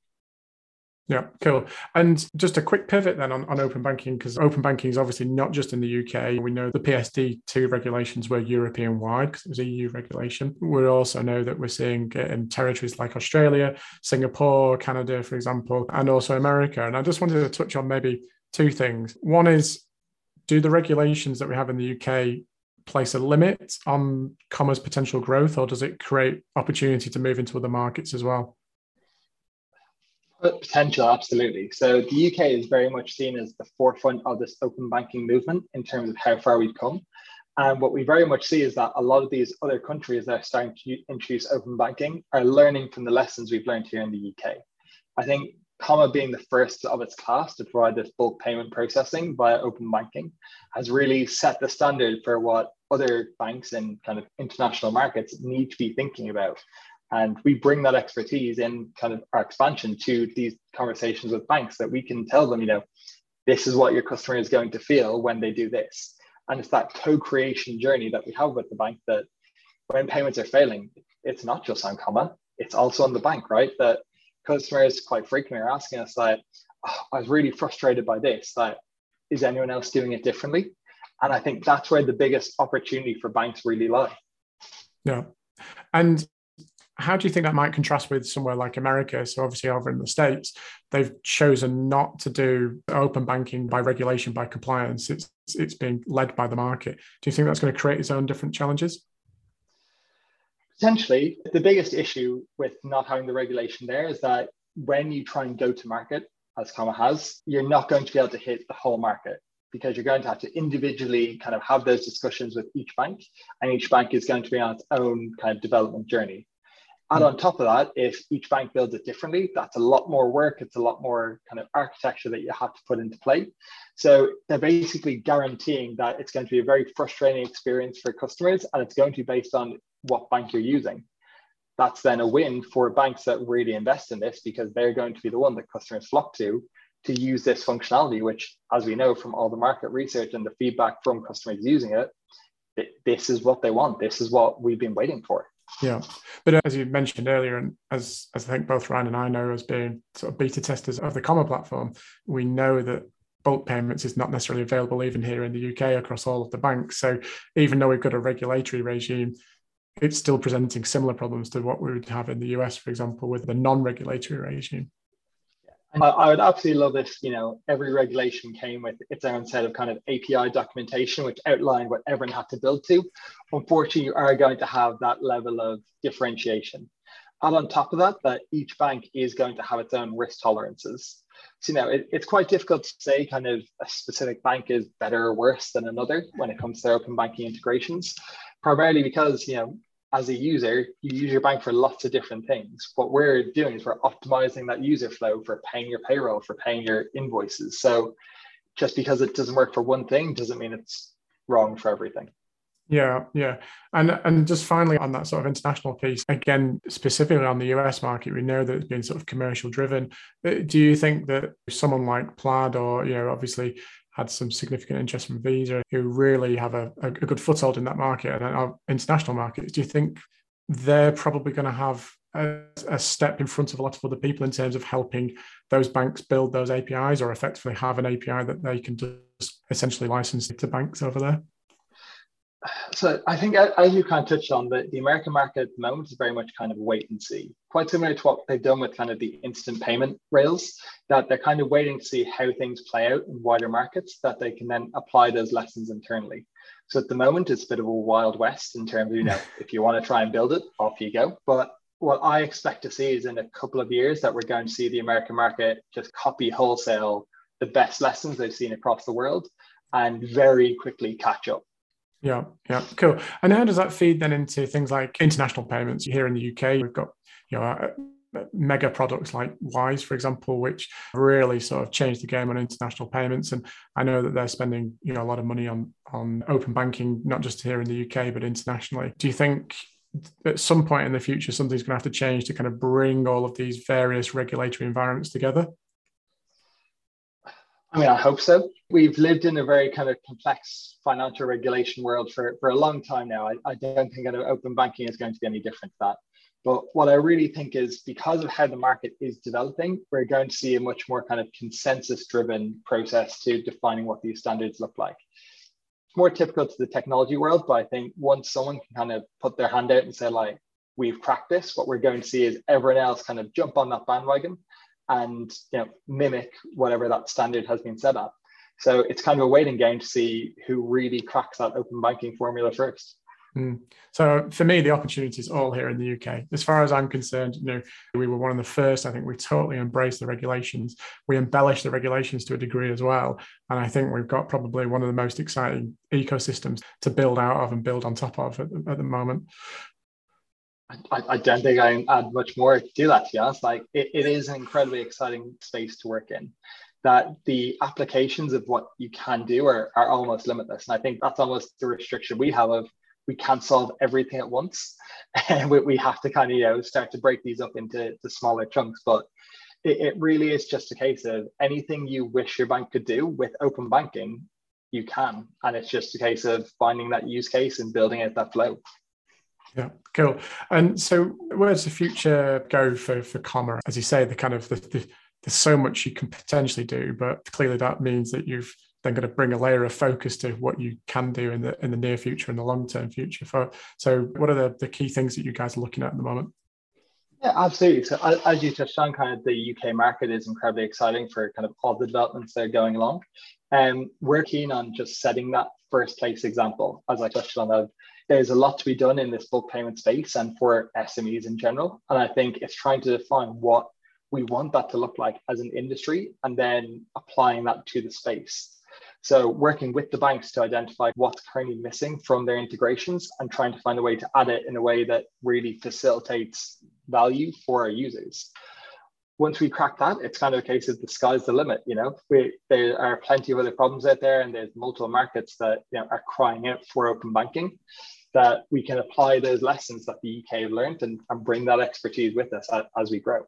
yeah, cool. And just a quick pivot then on, on open banking, because open banking is obviously not just in the UK. We know the PSD2 regulations were European wide because it was EU regulation. We also know that we're seeing in territories like Australia, Singapore, Canada, for example, and also America. And I just wanted to touch on maybe two things. One is do the regulations that we have in the UK place a limit on Comma's potential growth, or does it create opportunity to move into other markets as well? Potential, absolutely. So the UK is very much seen as the forefront of this open banking movement in terms of how far we've come. And what we very much see is that a lot of these other countries that are starting to introduce open banking are learning from the lessons we've learned here in the UK. I think Comma being the first of its class to provide this bulk payment processing via open banking has really set the standard for what other banks in kind of international markets need to be thinking about. And we bring that expertise in kind of our expansion to these conversations with banks that we can tell them, you know, this is what your customer is going to feel when they do this. And it's that co-creation journey that we have with the bank that when payments are failing, it's not just on Comma, it's also on the bank, right? That customers quite frequently are asking us like, oh, I was really frustrated by this. Like, is anyone else doing it differently? And I think that's where the biggest opportunity for banks really lie. Yeah. And how do you think that might contrast with somewhere like America? So obviously over in the States, they've chosen not to do open banking by regulation, by compliance. It's it's being led by the market. Do you think that's going to create its own different challenges? Potentially. The biggest issue with not having the regulation there is that when you try and go to market, as Comma has, you're not going to be able to hit the whole market because you're going to have to individually kind of have those discussions with each bank, and each bank is going to be on its own kind of development journey. And on mm-hmm. top of that, if each bank builds it differently, that's a lot more work. It's a lot more kind of architecture that you have to put into play. So they're basically guaranteeing that it's going to be a very frustrating experience for customers and it's going to be based on what bank you're using. That's then a win for banks that really invest in this because they're going to be the one that customers flock to to use this functionality, which, as we know from all the market research and the feedback from customers using it, this is what they want. This is what we've been waiting for. Yeah, but as you mentioned earlier, and as as I think both Ryan and I know as being sort of beta testers of the Comma platform, we know that bulk payments is not necessarily available even here in the UK across all of the banks. So even though we've got a regulatory regime, it's still presenting similar problems to what we would have in the US, for example, with the non-regulatory regime. I, I would absolutely love if you know every regulation came with its own set of kind of API documentation, which outlined what everyone had to build to. Unfortunately, you are going to have that level of differentiation. And on top of that, that each bank is going to have its own risk tolerances. So, you know, it, it's quite difficult to say kind of a specific bank is better or worse than another when it comes to open banking integrations, primarily because, you know, as a user, you use your bank for lots of different things. What we're doing is we're optimizing that user flow for paying your payroll, for paying your invoices. So just because it doesn't work for one thing doesn't mean it's wrong for everything. Yeah, yeah. And and just finally on that sort of international piece, again, specifically on the US market, we know that it's been sort of commercial driven. Uh, do you think that someone like Plaid or, you know, obviously had some significant interest from Visa who really have a, a good foothold in that market and our international markets, do you think they're probably going to have a, a, step in front of a lot of other people in terms of helping those banks build those APIs or effectively have an API that they can just essentially license to banks over there? So I think as you kind of touched on, the, the American market at the moment is very much kind of wait and see. Quite similar to what they've done with kind of the instant payment rails, that they're kind of waiting to see how things play out in wider markets that they can then apply those lessons internally. So at the moment, it's a bit of a wild west in terms of, you know, if you want to try and build it, off you go. But what I expect to see is in a couple of years that we're going to see the American market just copy wholesale the best lessons they've seen across the world and very quickly catch up. Yeah, yeah, cool. And how does that feed then into things like international payments? Here in the UK, we've got you know uh, uh, mega products like Wise, for example, which really sort of changed the game on international payments. And I know that they're spending you know a lot of money on on open banking, not just here in the UK but internationally. Do you think at some point in the future something's going to have to change to kind of bring all of these various regulatory environments together? I mean, I hope so. We've lived in a very kind of complex financial regulation world for, for a long time now. I, I don't think that open banking is going to be any different to that. But what I really think is because of how the market is developing, we're going to see a much more kind of consensus driven process to defining what these standards look like. It's more typical to the technology world, but I think once someone can kind of put their hand out and say, like, we've cracked this, what we're going to see is everyone else kind of jump on that bandwagon and you know, mimic whatever that standard has been set at. So it's kind of a waiting game to see who really cracks that open banking formula first. Mm. So for me, the opportunity is all here in the UK. As far as I'm concerned, you know, we were one of the first. I think we totally embraced the regulations. We embellished the regulations to a degree as well, and I think we've got probably one of the most exciting ecosystems to build out of and build on top of at at the moment. I, I, don't think I add much more to that. To be honest, like it, it is an incredibly exciting space to work in. That the applications of what you can do are, are almost limitless, and I think that's almost the restriction we have of we can't solve everything at once, and we, we have to kind of you know start to break these up into the smaller chunks. But it, it really is just a case of anything you wish your bank could do with open banking, you can, and it's just a case of finding that use case and building out that flow. Yeah, cool. And so, where's the future go for for Comma? As you say, the kind of the, the, there's so much you can potentially do, but clearly that means that you've then got to bring a layer of focus to what you can do in the in the near future and the long term future. For so, what are the, the key things that you guys are looking at at the moment? Yeah, absolutely. So as you touched on, kind of the UK market is incredibly exciting for kind of all the developments that are going along. And um, we're keen on just setting that first place example, as I touched on, of there's a lot to be done in this bulk payment space and for SMEs in general. And I think it's trying to define what we want that to look like as an industry and then applying that to the space. So working with the banks to identify what's currently missing from their integrations and trying to find a way to add it in a way that really facilitates value for our users. Once we crack that, it's kind of a case of the sky's the limit. You know, we, there are plenty of other problems out there, and there's multiple markets that you know are crying out for open banking that we can apply those lessons that the UK have learned and, and bring that expertise with us as, as we grow.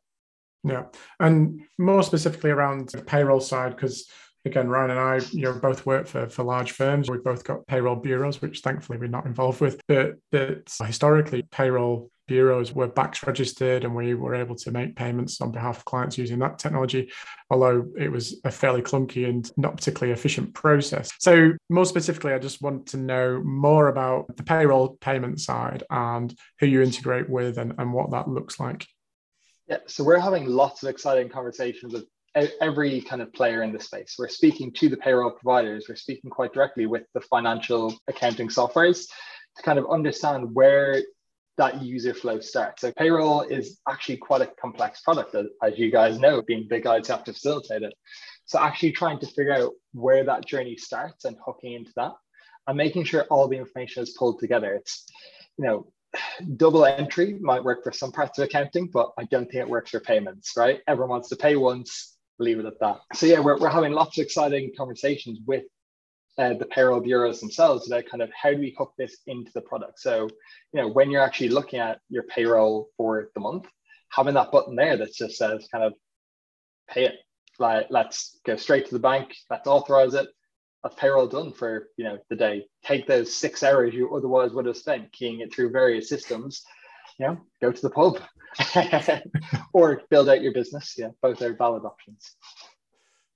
Yeah, and more specifically around the payroll side, because again, Ryan and I, you know, both work for, for large firms. We've both got payroll bureaus, which thankfully we're not involved with. But, but historically, payroll bureaus were BACS registered and we were able to make payments on behalf of clients using that technology, although it was a fairly clunky and not particularly efficient process. So, more specifically, I just want to know more about the payroll payment side and who you integrate with and, and what that looks like. Yeah, so we're having lots of exciting conversations with every kind of player in the space. We're speaking to the payroll providers. We're speaking quite directly with the financial accounting softwares to kind of understand where that user flow starts. So payroll is actually quite a complex product, as you guys know, being big guys have to facilitate it. So actually trying to figure out where that journey starts and hooking into that and making sure all the information is pulled together. It's, you know, double entry might work for some parts of accounting, but I don't think it works for payments, right? Everyone wants to pay once, leave it at that. So yeah, we're, we're having lots of exciting conversations with uh, the payroll bureaus themselves about kind of how do we hook this into the product. So, you know, when you're actually looking at your payroll for the month, having that button there that just says kind of pay it, like let's go straight to the bank, let's authorize it, of payroll done for you know the day. Take those six hours you otherwise would have spent keying it through various systems. You know, go to the pub or build out your business. Yeah, both are valid options.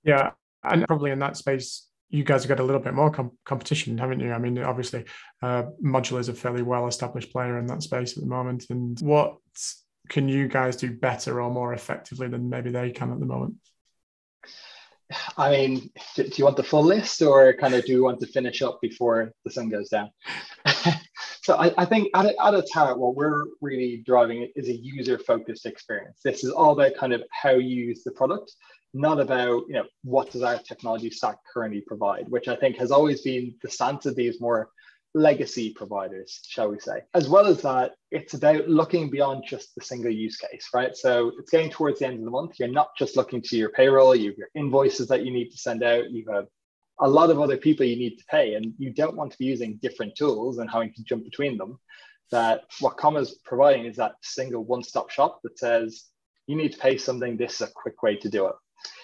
Yeah, and probably in that space, you guys have got a little bit more com- competition, haven't you? I mean, obviously, uh, Modulr is a fairly well-established player in that space at the moment. And what can you guys do better or more effectively than maybe they can at the moment? I mean, do, do, you want the full list or kind of do you want to finish up before the sun goes down? so I, I, think at, at its heart, what we're really driving is a user-focused experience. This is all about kind of how you use the product, not about, you know, what does our technology stack currently provide, which I think has always been the stance of these more legacy providers, shall we say. As well as that, it's about looking beyond just the single use case, right? So it's getting towards the end of the month. You're not just looking to your payroll, you have your invoices that you need to send out, you have a lot of other people you need to pay, and you don't want to be using different tools and having to jump between them. That what Comma is providing is that single one-stop shop that says you need to pay something, this is a quick way to do it.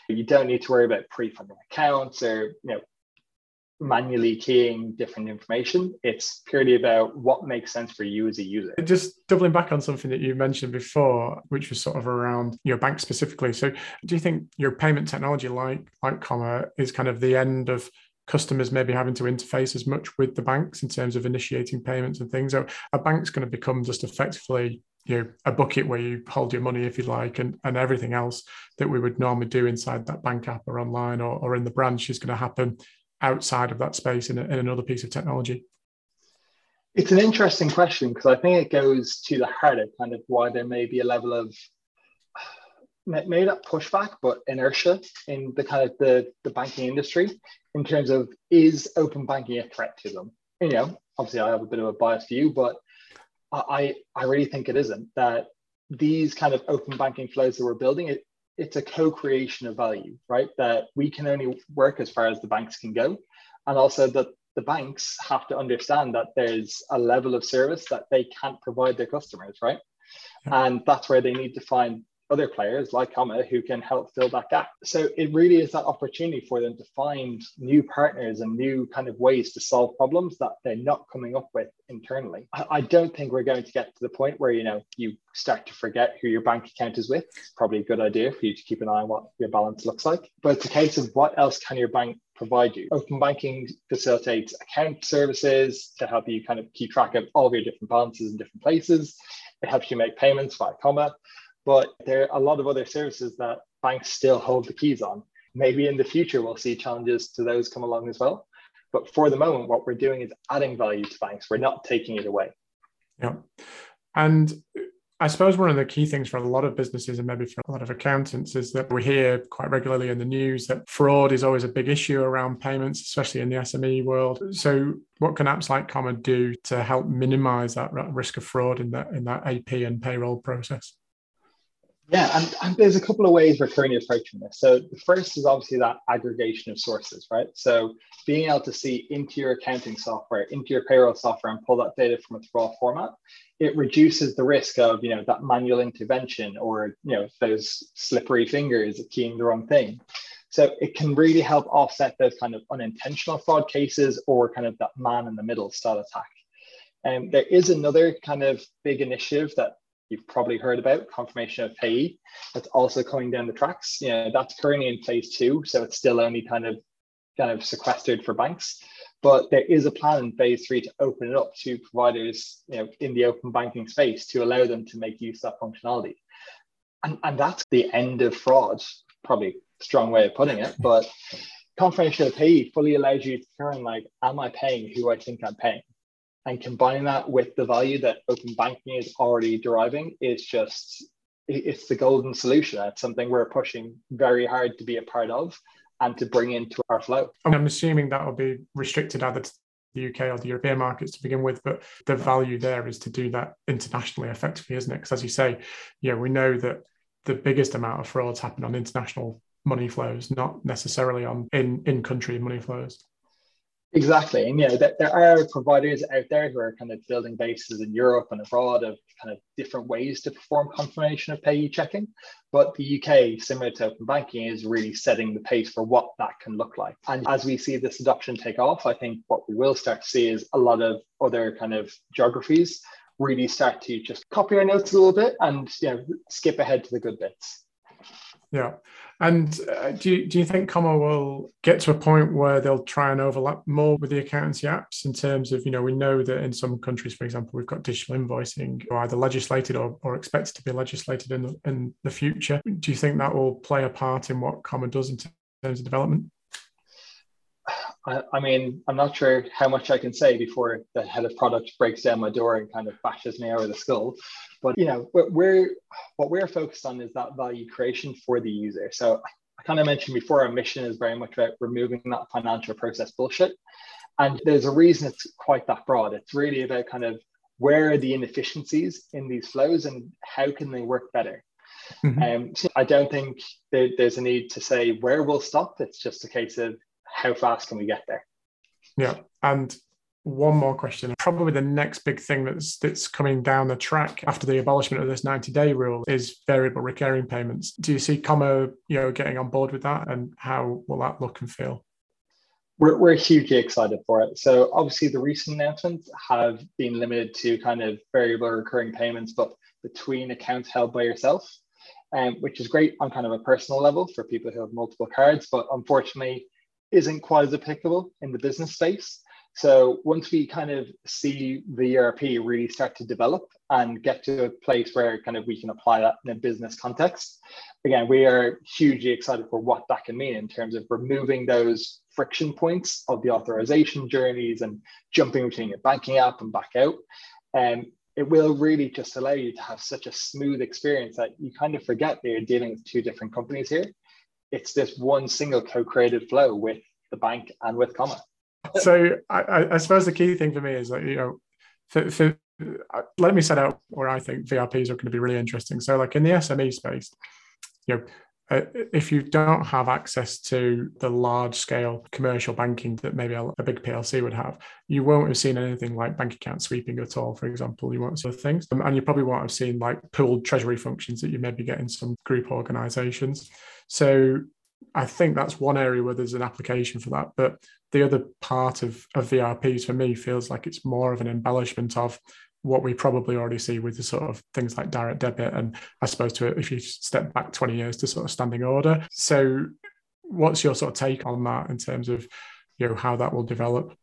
You don't need to worry about pre-funding accounts or you know manually keying different information. It's purely about what makes sense for you as a user. Just doubling back on something that you mentioned before, which was sort of around your bank specifically. So do you think your payment technology like like Comma is kind of the end of customers maybe having to interface as much with the banks in terms of initiating payments and things? So a bank's going to become just effectively you know a bucket where you hold your money if you like and, and everything else that we would normally do inside that bank app or online or, or in the branch is going to happen outside of that space in, a, in another piece of technology? It's an interesting question because I think it goes to the heart of kind of why there may be a level of maybe not pushback, but inertia in the kind of the, the banking industry in terms of is open banking a threat to them? You know, obviously I have a bit of a biased view, but I I really think it isn't. That these kind of open banking flows that we're building, it, it's a co-creation of value, right? That we can only work as far as the banks can go. And also that the banks have to understand that there's a level of service that they can't provide their customers, right? And that's where they need to find other players like Comma who can help fill that gap. So it really is that opportunity for them to find new partners and new kind of ways to solve problems that they're not coming up with internally. I, I don't think we're going to get to the point where you know you start to forget who your bank account is with. It's probably a good idea for you to keep an eye on what your balance looks like. But it's a case of what else can your bank provide you. Open banking facilitates account services to help you kind of keep track of all of your different balances in different places. It helps you make payments via Comma. But there are a lot of other services that banks still hold the keys on. Maybe in the future, we'll see challenges to those come along as well. But for the moment, what we're doing is adding value to banks. We're not taking it away. Yeah. And I suppose one of the key things for a lot of businesses and maybe for a lot of accountants is that we hear quite regularly in the news that fraud is always a big issue around payments, especially in the SME world. So, what can apps like Comma do to help minimize that risk of fraud in that in that AP and payroll process? Yeah, and, and, there's a couple of ways we're currently approaching this. So the first is obviously that aggregation of sources, right? So being able to see into your accounting software, into your payroll software, and pull that data from its raw format, it reduces the risk of you know that manual intervention or you know those slippery fingers keying the wrong thing. So it can really help offset those kind of unintentional fraud cases or kind of that man in the middle style attack. And um, there is another kind of big initiative that you've probably heard about confirmation of payee. That's also coming down the tracks. You know, that's currently in phase two, so it's still only kind of kind of sequestered for banks. But there is a plan in phase three to open it up to providers, you know, in the open banking space to allow them to make use of that functionality. And, and that's the end of fraud, probably strong way of putting it, but confirmation of payee fully allows you to turn like, am I paying who I think I'm paying? And combining that with the value that open banking is already deriving is just it's the golden solution. It's something we're pushing very hard to be a part of and to bring into our flow. I'm assuming that will be restricted either to the UK or the European markets to begin with, but the value there is to do that internationally effectively, isn't it? Because as you say, yeah, we know that the biggest amount of frauds happen on international money flows, not necessarily on in in country money flows. Exactly, and yeah, there are providers out there who are kind of building bases in Europe and abroad of kind of different ways to perform confirmation of payee checking. But the UK, similar to open banking, is really setting the pace for what that can look like. And as we see this adoption take off, I think what we will start to see is a lot of other kind of geographies really start to just copy our notes a little bit and you know skip ahead to the good bits. Yeah. And uh, do, you, do you think Comma will get to a point where they'll try and overlap more with the accountancy apps in terms of, you know, we know that in some countries, for example, we've got digital invoicing or either legislated or, or expected to be legislated in the, in the future. Do you think that will play a part in what Comma does in terms of development? I, I, mean, I'm not sure how much I can say before the head of product breaks down my door and kind of bashes me over the skull. But you know, we're what we're focused on is that value creation for the user. So I kind of mentioned before, our mission is very much about removing that financial process bullshit. And there's a reason it's quite that broad. It's really about kind of where are the inefficiencies in these flows and how can they work better. Mm-hmm. Um, so I don't think there, there's a need to say where we'll stop. It's just a case of how fast can we get there? Yeah. And one more question. Probably the next big thing that's that's coming down the track after the abolishment of this 90-day rule is variable recurring payments. Do you see Comma, you know, getting on board with that and how will that look and feel? We're, we're hugely excited for it. So obviously the recent announcements have been limited to kind of variable recurring payments, but between accounts held by yourself, um, which is great on kind of a personal level for people who have multiple cards, but unfortunately isn't quite as applicable in the business space. So once we kind of see the VRP really start to develop and get to a place where kind of we can apply that in a business context, again, we are hugely excited for what that can mean in terms of removing those friction points of the authorization journeys and jumping between a banking app and back out. And it will really just allow you to have such a smooth experience that you kind of forget that you're dealing with two different companies here it's this one single co-created flow with the bank and with Comma. So I, I, suppose the key thing for me is that you know for, for, uh, let me set out where i think VRPs are going to be really interesting. So like in the sme space you know if you don't have access to the large scale commercial banking that maybe a, a, big PLC would have, you won't have seen anything like bank account sweeping at all, for example. You won't see things. Um, and you probably won't have seen like pooled treasury functions that you maybe get in some group organizations. So I think that's one area where there's an application for that. But the other part of, of VRPs for me feels like it's more of an embellishment of what we probably already see with the sort of things like direct debit and I suppose to if you step back 20 years to sort of standing order. So what's your sort of take on that in terms of you know how that will develop?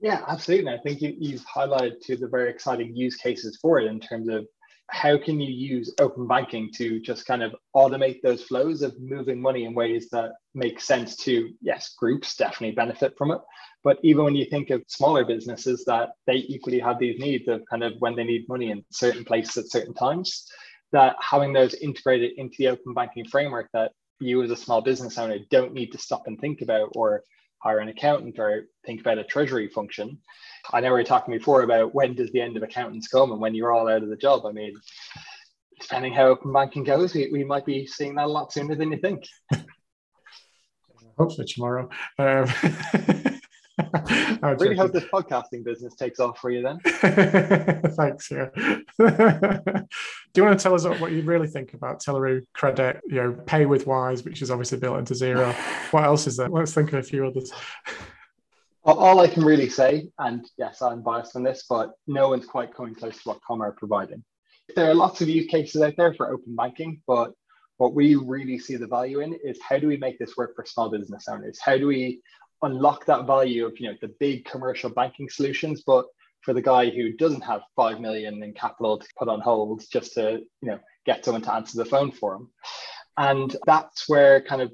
Yeah, absolutely. I think you, you've highlighted two of the very exciting use cases for it in terms of how can you use open banking to just kind of automate those flows of moving money in ways that make sense to yes groups definitely benefit from it. But even when you think of smaller businesses that they equally have these needs of kind of when they need money in certain places at certain times that having those integrated into the open banking framework that you as a small business owner don't need to stop and think about or hire an accountant or think about a treasury function. I know we were talking before about when does the end of accountants come and when you're all out of the job. I mean, depending how open banking goes, we, we might be seeing that a lot sooner than you think. Hopefully tomorrow. Um, I really hope this podcasting business takes off for you then. Thanks. Yeah. Do you want to tell us what you really think about Telleroo Crezco, you know, Pay with Wise, which is obviously built into Xero. What else is there? Let's think of a few others. All I can really say, and yes, I'm biased on this, but no one's quite coming close to what Comma are providing. There are lots of use cases out there for open banking, but what we really see the value in is how do we make this work for small business owners? How do we unlock that value of you know the big commercial banking solutions but for the guy who doesn't have 5 million in capital to put on hold just to you know get someone to answer the phone for him And that's where kind of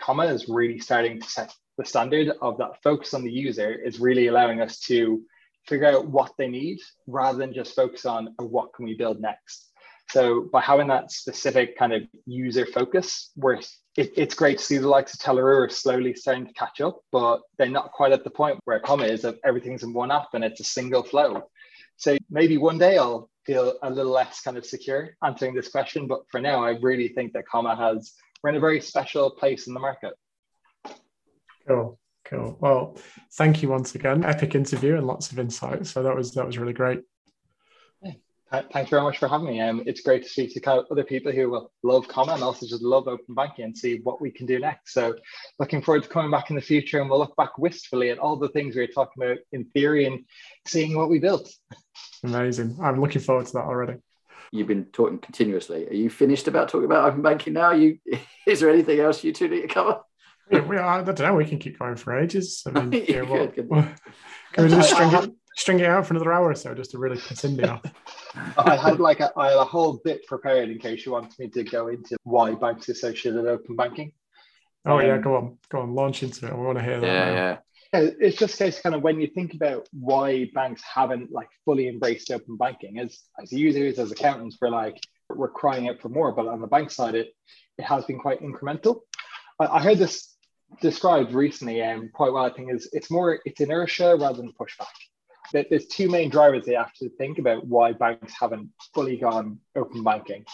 Comma is really starting to set the standard of that focus on the user is really allowing us to figure out what they need rather than just focus on oh, what can we build next. So by having that specific kind of user focus, where it, it's great to see the likes of Telleroo slowly starting to catch up, but they're not quite at the point where Comma is of everything's in one app and it's a single flow. So maybe one day I'll feel a little less kind of secure answering this question, but for now, I really think that Comma has we're in a very special place in the market. Cool. Cool. Well, thank you once again. Epic interview and lots of insight. So that was that was really great. Thanks very much for having me. Um, it's great to speak to kind of other people who will love Comma and also just love open banking and see what we can do next. So looking forward to coming back in the future and we'll look back wistfully at all the things we were talking about in theory and seeing what we built. Amazing. I'm looking forward to that already. You've been talking continuously. Are you finished about talking about open banking now? Are you is there anything else you two need to cover? Yeah, we are, I don't know. We can keep going for ages. I mean, yeah, what, good, good. can we just string it, string it out for another hour or so just to really continue? I had like a, I had a whole bit prepared in case you wanted me to go into why banks are so shit associated open banking. Oh um, yeah, go on, go on, launch into it. We want to hear that. Yeah, now. yeah. It's just a case kind of when you think about why banks haven't like fully embraced open banking as as users, as accountants, we're like we're crying out for more. But on the bank side, it it has been quite incremental. I, I heard this described recently um, quite well. I think is it's more it's inertia rather than pushback. There's two main drivers they have to think about why banks haven't fully gone open banking.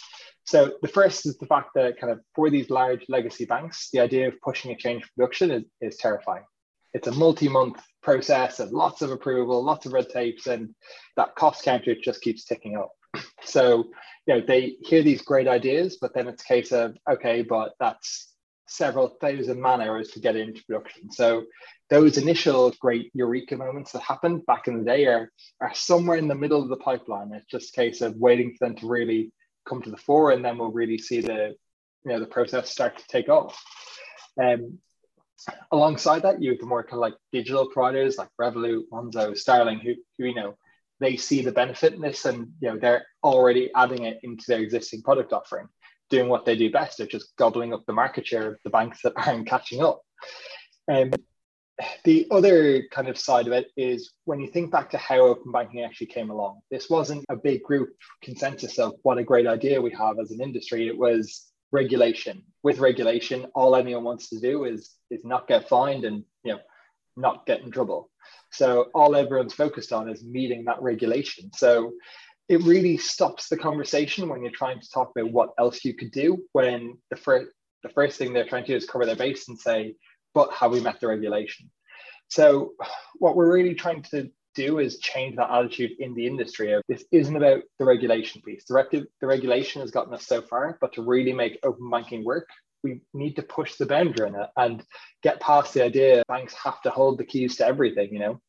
So the first is the fact that kind of for these large legacy banks, the idea of pushing a change production is, is terrifying. It's a multi-month process and lots of approval, lots of red tapes, and that cost counter just keeps ticking up. So you know they hear these great ideas, but then it's a case of okay, but that's several thousand man hours to get into production. So those initial great eureka moments that happened back in the day are, are somewhere in the middle of the pipeline. It's just a case of waiting for them to really come to the fore, and then we'll really see the you know the process start to take off. Um, alongside that, you have the more kind of like digital providers like Revolut, Monzo, Starling, who, who you know they see the benefit in this, and you know they're already adding it into their existing product offering, doing what they do best. They're just gobbling up the market share of the banks that aren't catching up. Um, the other kind of side of it is when you think back to how open banking actually came along, this wasn't a big group consensus of what a great idea we have as an industry. It was regulation. With regulation, all anyone wants to do is is not get fined and you know not get in trouble. So all everyone's focused on is meeting that regulation. So it really stops the conversation when you're trying to talk about what else you could do when the first the first thing they're trying to do is cover their base and say but have we met the regulation? So what we're really trying to do is change that attitude in the industry of this isn't about the regulation piece. The, the regulation has gotten us so far, but to really make open banking work, we need to push the boundary it and get past the idea banks have to hold the keys to everything, you know.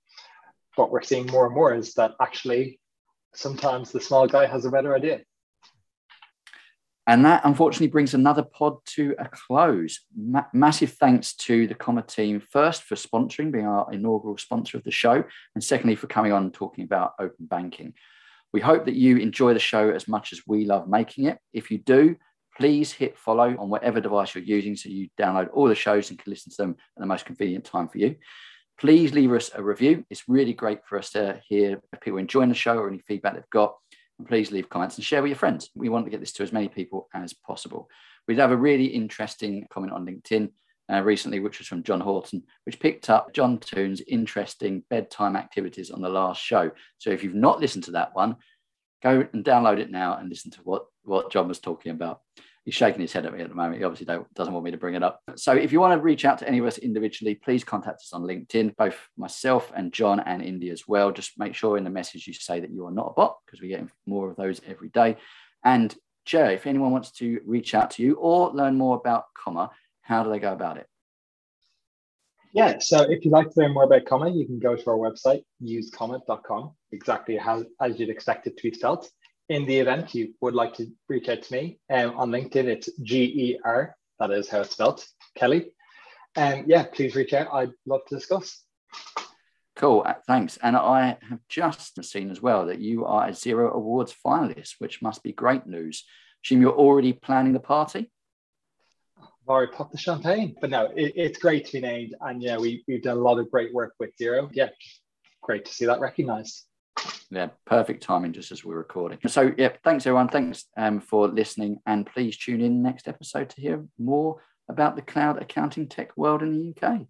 What we're seeing more and more is that actually sometimes the small guy has a better idea. And that unfortunately brings another pod to a close. Ma- massive thanks to the Comma team, first for sponsoring, being our inaugural sponsor of the show, and secondly for coming on and talking about open banking. We hope that you enjoy the show as much as we love making it. If you do, please hit follow on whatever device you're using so you download all the shows and can listen to them at the most convenient time for you. Please leave us a review. It's really great for us to hear if people enjoying the show or any feedback they've got. Please leave comments and share with your friends. We want to get this to as many people as possible. We have a really interesting comment on LinkedIn uh, recently, which was from John Horton, which picked up John Toon's interesting bedtime activities on the last show. So if you've not listened to that one, go and download it now and listen to what, what John was talking about he's shaking his head at me at the moment. He obviously doesn't want me to bring it up. So if you want to reach out to any of us individually, please contact us on LinkedIn, both myself and John and Indy as well. Just make sure in the message you say that you are not a bot because we get more of those every day. And Joe, if anyone wants to reach out to you or learn more about Comma, how do they go about it? Yeah, so if you'd like to learn more about Comma, you can go to our website, usecomma.com, exactly how as you'd expect it to be spelled in the event you would like to reach out to me um, on LinkedIn, it's G E R, that is how it's spelled, Kelly. And um, yeah, please reach out. I'd love to discuss. Cool, uh, thanks. And I have just seen as well that you are a Xero Awards finalist, which must be great news. Assume you're already planning the party? Mari, pop the champagne. But no, it, it's great to be named. And yeah, we, we've done a lot of great work with Xero. Yeah, great to see that recognized. Yeah, perfect timing just as we're recording. So, yeah, thanks everyone. Thanks um, for listening. And please tune in next episode to hear more about the cloud accounting tech world in the UK.